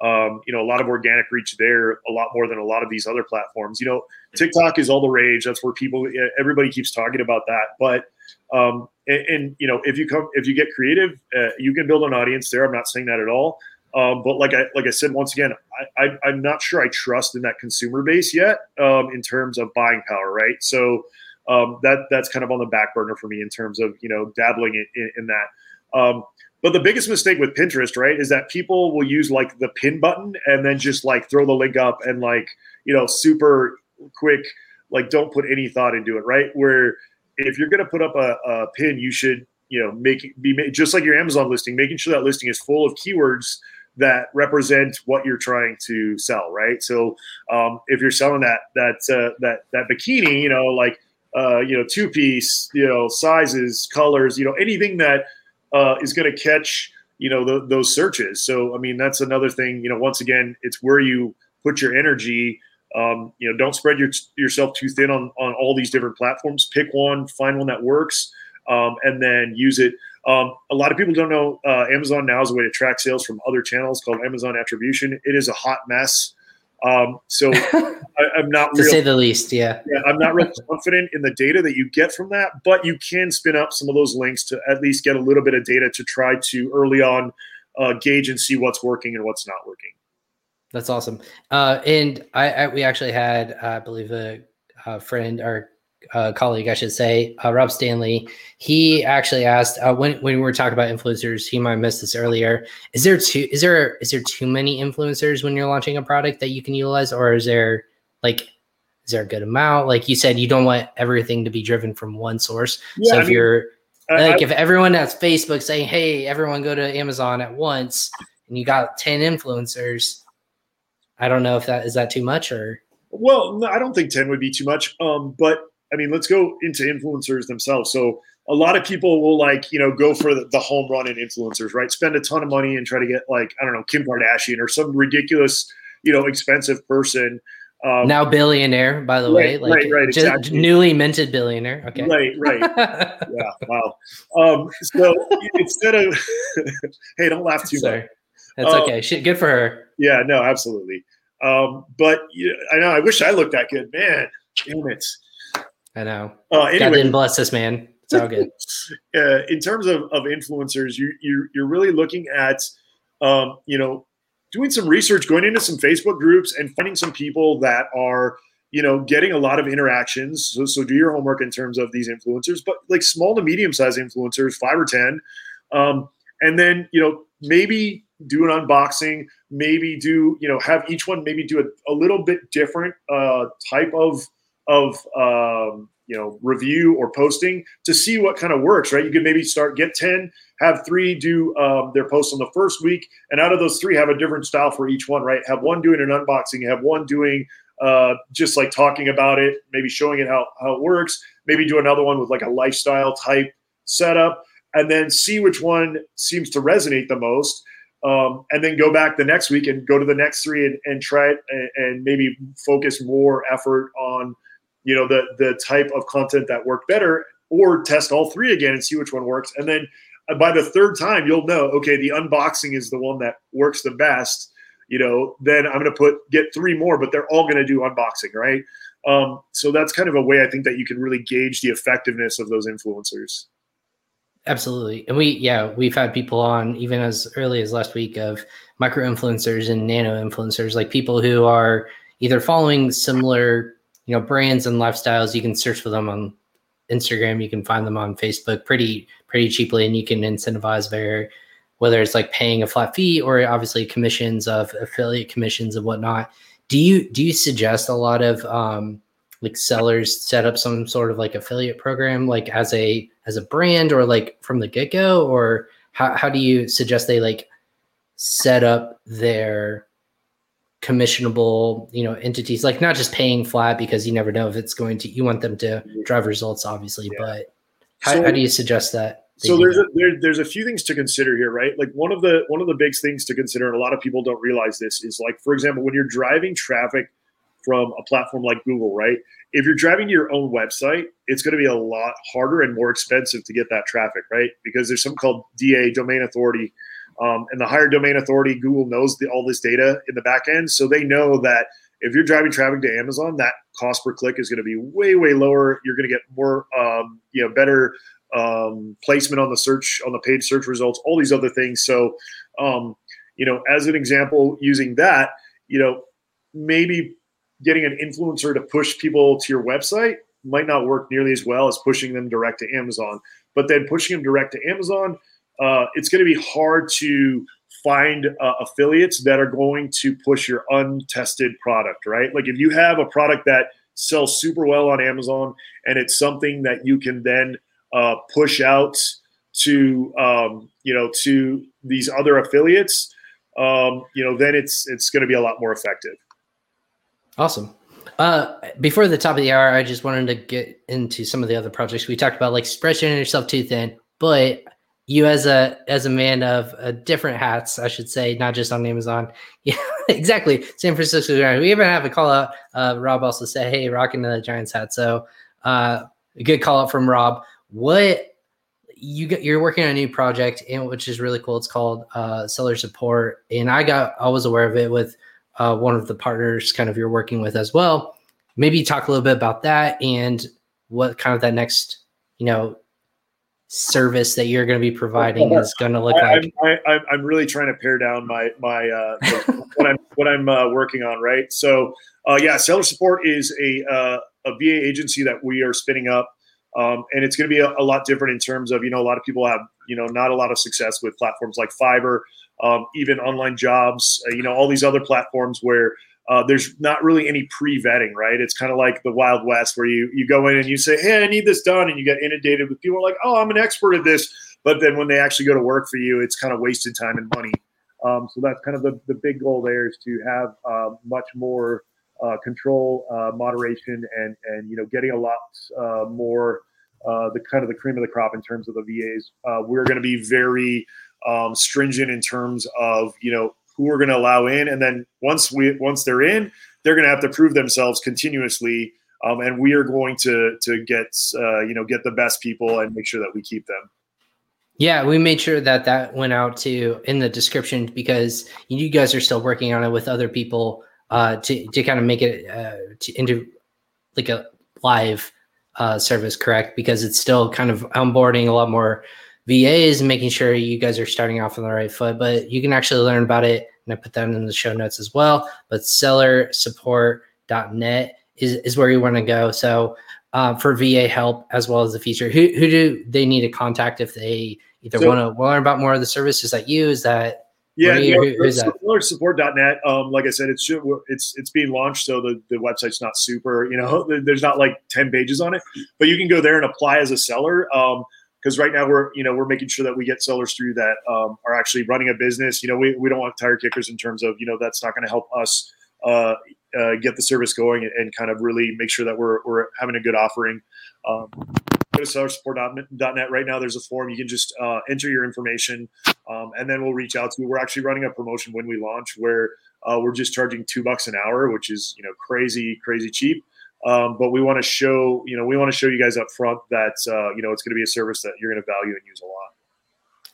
um, you know, a lot of organic reach there, a lot more than a lot of these other platforms. You know, TikTok is all the rage. That's where people, everybody keeps talking about that. But, um, and, and you know, if you come, if you get creative, uh, you can build an audience there. I'm not saying that at all. Um, but like I like I said once again, I, am not sure I trust in that consumer base yet um, in terms of buying power, right? So um, that that's kind of on the back burner for me in terms of you know dabbling in, in, in that. Um, but the biggest mistake with Pinterest, right, is that people will use like the pin button and then just like throw the link up and like, you know, super quick, like don't put any thought into it, right? Where if you're going to put up a, a, pin, you should, you know, make be made, just like your Amazon listing, making sure that listing is full of keywords that represent what you're trying to sell, right? So um, if you're selling that that uh, that that bikini, you know, like uh, you know, two piece, you know, sizes, colors, you know, anything that uh, is going to catch you know the, those searches. So I mean that's another thing. You know, once again, it's where you put your energy. Um, you know, don't spread your, yourself too thin on on all these different platforms. Pick one, find one that works, um, and then use it. Um, a lot of people don't know uh, Amazon now is a way to track sales from other channels called Amazon Attribution. It is a hot mess. Um, so I, am not to real, say the least. Yeah. yeah, I'm not real confident in the data that you get from that, but you can spin up some of those links to at least get a little bit of data to try to early on uh, gauge and see what's working and what's not working. That's awesome. Uh, and I, I, we actually had, uh, I believe, a, a friend or uh, colleague, I should say, uh, Rob Stanley, he actually asked uh, when when we were talking about influencers. He might have missed this earlier. Is there too is there is there too many influencers when you're launching a product that you can utilize, or is there like is there a good amount? Like you said, you don't want everything to be driven from one source. Yeah, so if I mean, you're like I, if everyone has Facebook saying, "Hey, everyone go to Amazon at once," and you got ten influencers, I don't know if that is that too much or. Well, no, I don't think ten would be too much. Um, but I mean, let's go into influencers themselves. So a lot of people will like, you know, go for the, the, home run in influencers, right? Spend a ton of money and try to get like, I don't know, Kim Kardashian or some ridiculous, you know, expensive person. Um, now billionaire, by the right, way, like right, right, exactly. newly minted billionaire. Okay. Right, right. yeah. Wow. Um, so instead of, hey, don't laugh too Sorry. much. That's um, okay. Shit, good for her. Yeah, no, absolutely. Um, but you know, I know, I wish I looked that good, man. Damn it. I know. Uh, anyway, God didn't bless this man. It's all good. uh, in terms of, of influencers, you, you you're really looking at, um, you know, doing some research, going into some Facebook groups, and finding some people that are, you know, getting a lot of interactions. So, so do your homework in terms of these influencers, but like small to medium sized influencers, five or ten, um, and then you know maybe do an unboxing maybe do you know have each one maybe do a, a little bit different uh, type of of um, you know review or posting to see what kind of works right? You could maybe start get 10 have three do um, their posts on the first week and out of those three have a different style for each one right? Have one doing an unboxing have one doing uh, just like talking about it maybe showing it how, how it works maybe do another one with like a lifestyle type setup and then see which one seems to resonate the most um, and then go back the next week and go to the next three and, and try it and, and maybe focus more effort on you know the the type of content that worked better or test all three again and see which one works. And then uh, by the third time you'll know okay the unboxing is the one that works the best you know then i'm going to put get three more but they're all going to do unboxing right? Um, so that's kind of a way i think that you can really gauge the effectiveness of those influencers absolutely. And we yeah we've had people on even as early as last week of micro influencers and nano influencers like people who are either following similar you know brands and lifestyles. You can search for them on instagram. You can find them on facebook pretty pretty cheaply and you can incentivize their whether it's like paying a flat fee or obviously commissions of affiliate commissions and whatnot. Do you do you suggest a lot of um, like sellers set up some sort of like affiliate program like as a as a brand or like from the get-go? Or how, how do you suggest they like set up their commissionable you know entities? Like not just paying flat because you never know if it's going to you want them to drive results obviously yeah. but how, so, how do you suggest that so there's a, there, there's a few things to consider here right? Like one of the one of the big things to consider and a lot of people don't realize this is like for example when you're driving traffic from a platform like Google, right? If you're driving to your own website, it's going to be a lot harder and more expensive to get that traffic, right? Because there's something called DA, domain authority. Um, and the higher domain authority, Google knows the, all this data in the back end. So they know that if you're driving traffic to Amazon, that cost per click is going to be way, way lower. You're going to get more, um, you know, better um, placement on the search, on the paid search results, all these other things. So, um, you know, as an example, using that, you know, maybe getting an influencer to push people to your website might not work nearly as well as pushing them direct to Amazon. But then pushing them direct to Amazon, uh, it's going to be hard to find uh, affiliates that are going to push your untested product, right? Like if you have a product that sells super well on Amazon and it's something that you can then uh, push out to um, you know to these other affiliates, um, you know, then it's it's going to be a lot more effective. Awesome. Uh, before the top of the hour, I just wanted to get into some of the other projects we talked about, like spreading yourself too thin. But you, as a as a man of uh, different hats, I should say, not just on Amazon. Yeah, exactly. San Francisco Giants. We even have a call out. Uh, Rob also said, "Hey, rocking the Giants hat." So, uh, a good call out from Rob. What you get? You're working on a new project, and which is really cool. It's called uh, Seller Support, and I got I was aware of it with uh, one of the partners kind of you're working with as well. Maybe talk a little bit about that and what kind of that next, you know, service that you're going to be providing is going to look I, like. I, am really trying to pare down my my uh, what I'm what I'm uh, working on. Right. So uh, yeah, seller support is a uh, a VA agency that we are spinning up. Um, and it's going to be a, a, lot different in terms of you know a lot of people have you know not a lot of success with platforms like Fiverr um, even online jobs, uh, you know, all these other platforms where uh, there's not really any pre-vetting, right? It's kind of like the Wild West where you you go in and you say, "Hey, I need this done," and you get inundated with people like, "Oh, I'm an expert at this," but then when they actually go to work for you, it's kind of wasted time and money. Um, so that's kind of the, the big goal there is to have uh, much more uh, control, uh, moderation, and and you know getting a lot uh, more the kind of the cream of the crop in terms of the VAs. We're going to be very um, stringent in terms of you know who we're going to allow in, and then once we once they're in, they're going to have to prove themselves continuously, um, and we are going to to get uh, you know get the best people and make sure that we keep them. Yeah, we made sure that that went out to in the description because you guys are still working on it with other people uh, to to kind of make it uh, to, into like a live uh, service, correct? Because it's still kind of onboarding a lot more VAs is making sure you guys are starting off on the right foot. But you can actually learn about it, and I put that in the show notes as well. But sellersupport.net is, is where you want to go. So uh, for VA help as well as the feature, who, who do they need to contact if they either so, want to learn about more of the service? Is that you? Is that yeah, no, sellersupport.net. Um, like I said, it's it's it's being launched, so the, the website's not super. You know, there's not like ten pages on it, but you can go there and apply as a seller. Um, because right now we're you know we're making sure that we get sellers through that um, are actually running a business. You know, we, we don't want tire kickers in terms of you know that's not going to help us uh, uh, get the service going and, and, kind of really make sure that we're we're having a good offering. Um, go to sellersupport.net right now. There's a form you can just uh, enter your information, um, and then we'll reach out to you. We're actually running a promotion when we launch where uh, we're just charging two bucks an hour, which is you know crazy crazy cheap. Um, but we want to show, you know, we want to show you guys up front that, uh, you know, it's going to be a service that you're going to value and use a lot.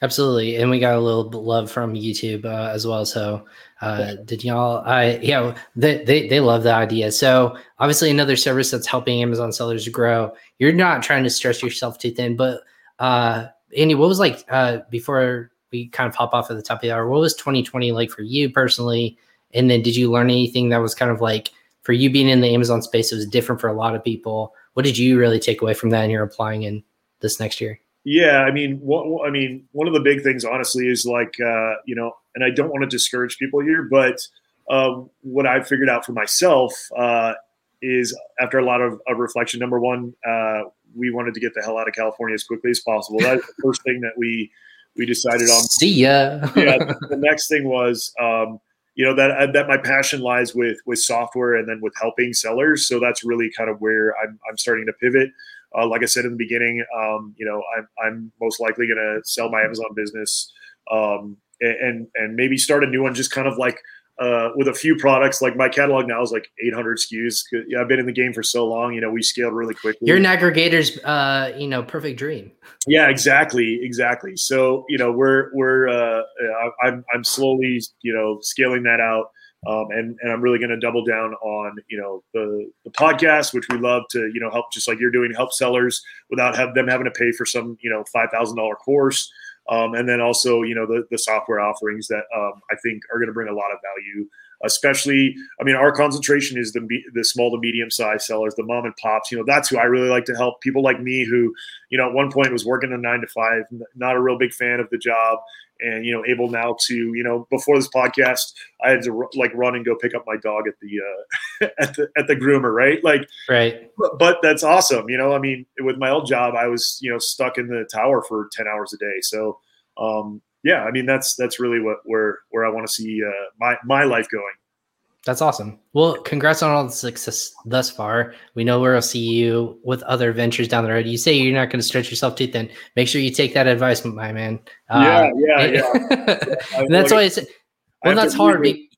Absolutely, and we got a little love from YouTube uh, as well. So, uh, did y'all? I yeah, they, they they love the idea. So, obviously, another service that's helping Amazon sellers grow. You're not trying to stress yourself too thin, but uh, Andy, what was like uh, before we kind of hop off at the top of the hour? What was 2020 like for you personally? And then, did you learn anything that was kind of like for you being in the Amazon space, it was different for a lot of people. What did you really take away from that and you're applying in this next year? Yeah, I mean, what, I mean, one of the big things, honestly, is like, uh, you know, and I don't want to discourage people here, but uh, what I figured out for myself uh, is after a lot of, of reflection. Number one, uh, we wanted to get the hell out of California as quickly as possible. That's the first thing that we we decided on. See ya. yeah. The next thing was, um, you know, that uh, that my passion lies with with software and then with helping sellers. So that's really kind of where I'm I'm starting to pivot. Uh, like I said in the beginning, um, you know, I'm I'm most likely going to sell my Amazon business um, and and maybe start a new one, just kind of like uh, with a few products. Like my catalog now is like 800 SKUs. Yeah, I've been in the game for so long. You know, we scaled really quickly. You're an aggregator's, uh, you know, perfect dream. Yeah, exactly, exactly. So you know, we're we're uh, I'm I'm slowly you know scaling that out. Um, and and I'm really going to double down on you know the the podcast, which we love to you know help just like you're doing, help sellers without have them having to pay for some you know five thousand dollar course. Um, and then also, you know, the, the software offerings that um, I think are going to bring a lot of value. Especially, I mean, our concentration is the the small to medium size sellers, the mom and pops. You know, that's who I really like to help. People like me who, you know, at one point was working a nine to five, not a real big fan of the job, and you know able now to you know before this podcast i had to like run and go pick up my dog at the uh at the at the groomer right? Like right. but, but that's awesome you know? I mean with my old job i was you know stuck in the tower for 10 hours a day. So um yeah i mean that's that's really what where where i want to see uh my my life going that's awesome. Well, congrats on all the success thus far. We know where we'll see you with other ventures down the road. You say you're not going to stretch yourself too thin. Make sure you take that advice, my man. Yeah, uh, yeah, yeah. that's why it's well, that's hard. Be,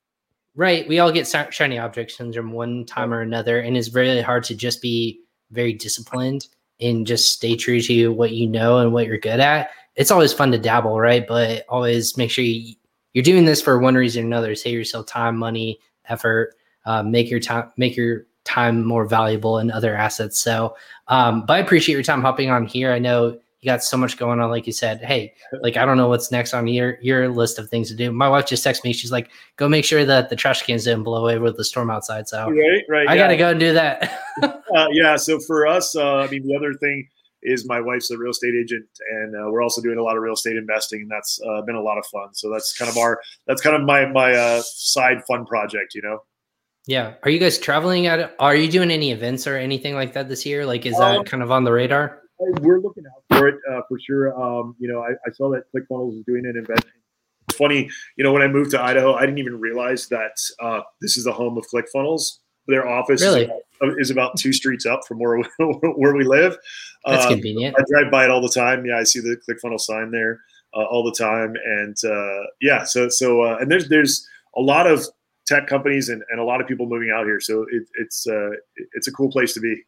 right. We all get shiny object syndrome one time or another, and it's really hard to just be very disciplined and just stay true to what you know and what you're good at. It's always fun to dabble, right? But always make sure you, you're doing this for one reason or another. Save yourself time, money, effort, uh, make your time make your time more valuable and other assets. So, um, but I appreciate your time hopping on here. I know you got so much going on. Like you said, hey, like I don't know what's next on your your list of things to do. My wife just texted me. She's like, "Go make sure that the trash cans didn't blow away with the storm outside." So, right, right. I yeah. got to go and do that. uh, yeah. So for us, uh, I mean, the other thing is my wife's a real estate agent, and uh, we're also doing a lot of real estate investing, and that's uh, been a lot of fun. So that's kind of our that's kind of my my uh, side fun project, you know. Yeah. Are you guys traveling at? Are you doing any events or anything like that this year? Like, is that um, kind of on the radar? We're looking out for it uh, for sure. Um, you know, I, I, saw that ClickFunnels is doing an event. It's funny, you know, when I moved to Idaho, I didn't even realize that uh, this is the home of ClickFunnels. Their office really? is, about, is, about, two streets up from where we, where we live. That's um, convenient. I drive by it all the time. Yeah, I see the ClickFunnels sign there uh, all the time, and uh, yeah, so so uh, and there's there's a lot of tech companies and, and a lot of people moving out here. So it, it's uh, it's a cool place to be.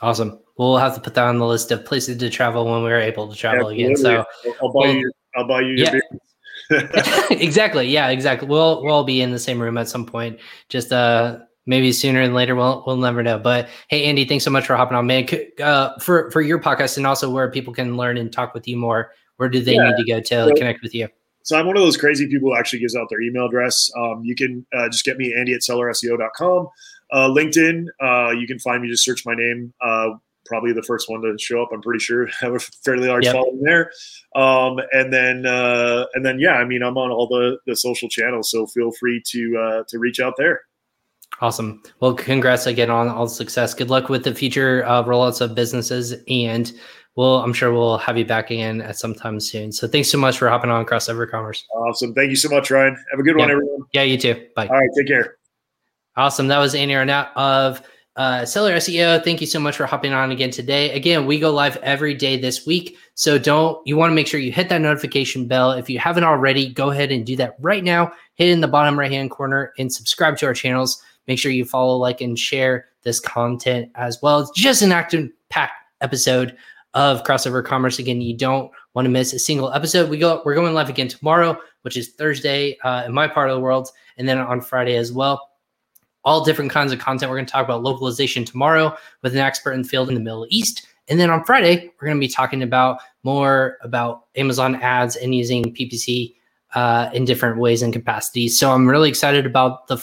Awesome. We'll have to put that on the list of places to travel when we're able to travel again. So I'll buy well, you. I'll buy you. Yeah. exactly. Yeah. Exactly. We'll we'll all be in the same room at some point. Just uh maybe sooner than later. We'll we'll never know. But hey, Andy, thanks so much for hopping on, man. Uh, for for your podcast and also where people can learn and talk with you more. Where do they yeah. need to go to so, connect with you? So I'm one of those crazy people who actually gives out their email address. Um, you can uh, just get me Andy at sellerseo.com. Uh, LinkedIn, uh, you can find me. Just search my name. Uh, probably the first one to show up. I'm pretty sure I have a fairly large yep. following there. Um, and then uh, and then yeah, I mean I'm on all the the social channels, so feel free to uh, to reach out there. Awesome. Well, congrats again on all the success. Good luck with the future rollouts of businesses and well, I'm sure we'll have you back again at some time soon. So thanks so much for hopping on Crossover Commerce. Awesome. Thank you so much, Ryan. Have a good yeah. one, everyone. Yeah, you too. Bye. All right. Take care. Awesome. That was Andy Arnett of uh, Seller SEO. Thank you so much for hopping on again today. Again, we go live every day this week. So don't, you want to make sure you hit that notification bell. If you haven't already, go ahead and do that right now. Hit in the bottom right hand corner and subscribe to our channels. Make sure you follow, like, and share this content as well. It's just an active packed episode of crossover commerce. Again, you don't want to miss a single episode. We go, we're going live again tomorrow, which is Thursday uh, in my part of the world, and then on Friday as well. All different kinds of content. We're going to talk about localization tomorrow with an expert in the field in the Middle East. And then on Friday, we're going to be talking about more about Amazon ads and using PPC uh, in different ways and capacities. So I'm really excited about the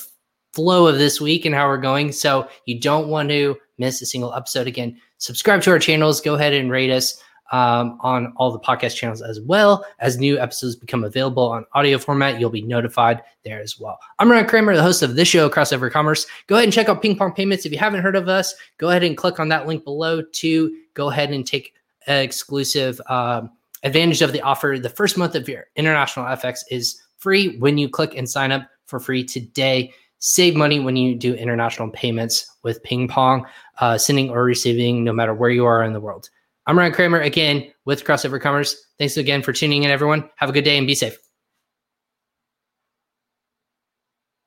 flow of this week and how we're going. So you don't want to miss a single episode again subscribe to our channels. Go ahead and rate us. um, on all the podcast channels as well. As new episodes become available on audio format, you'll be notified there as well. I'm Ryan Kramer, the host of this show, Crossover Commerce. Go ahead and check out Ping Pong Payments. If you haven't heard of us, go ahead and click on that link below to go ahead and take exclusive um, advantage of the offer. The first month of your international FX is free when you click and sign up for free today. Save money when you do international payments with Ping Pong, uh, sending or receiving, no matter where you are in the world. I'm Ryan Kramer again with Crossover Commerce. Thanks again for tuning in, everyone. Have a good day and be safe.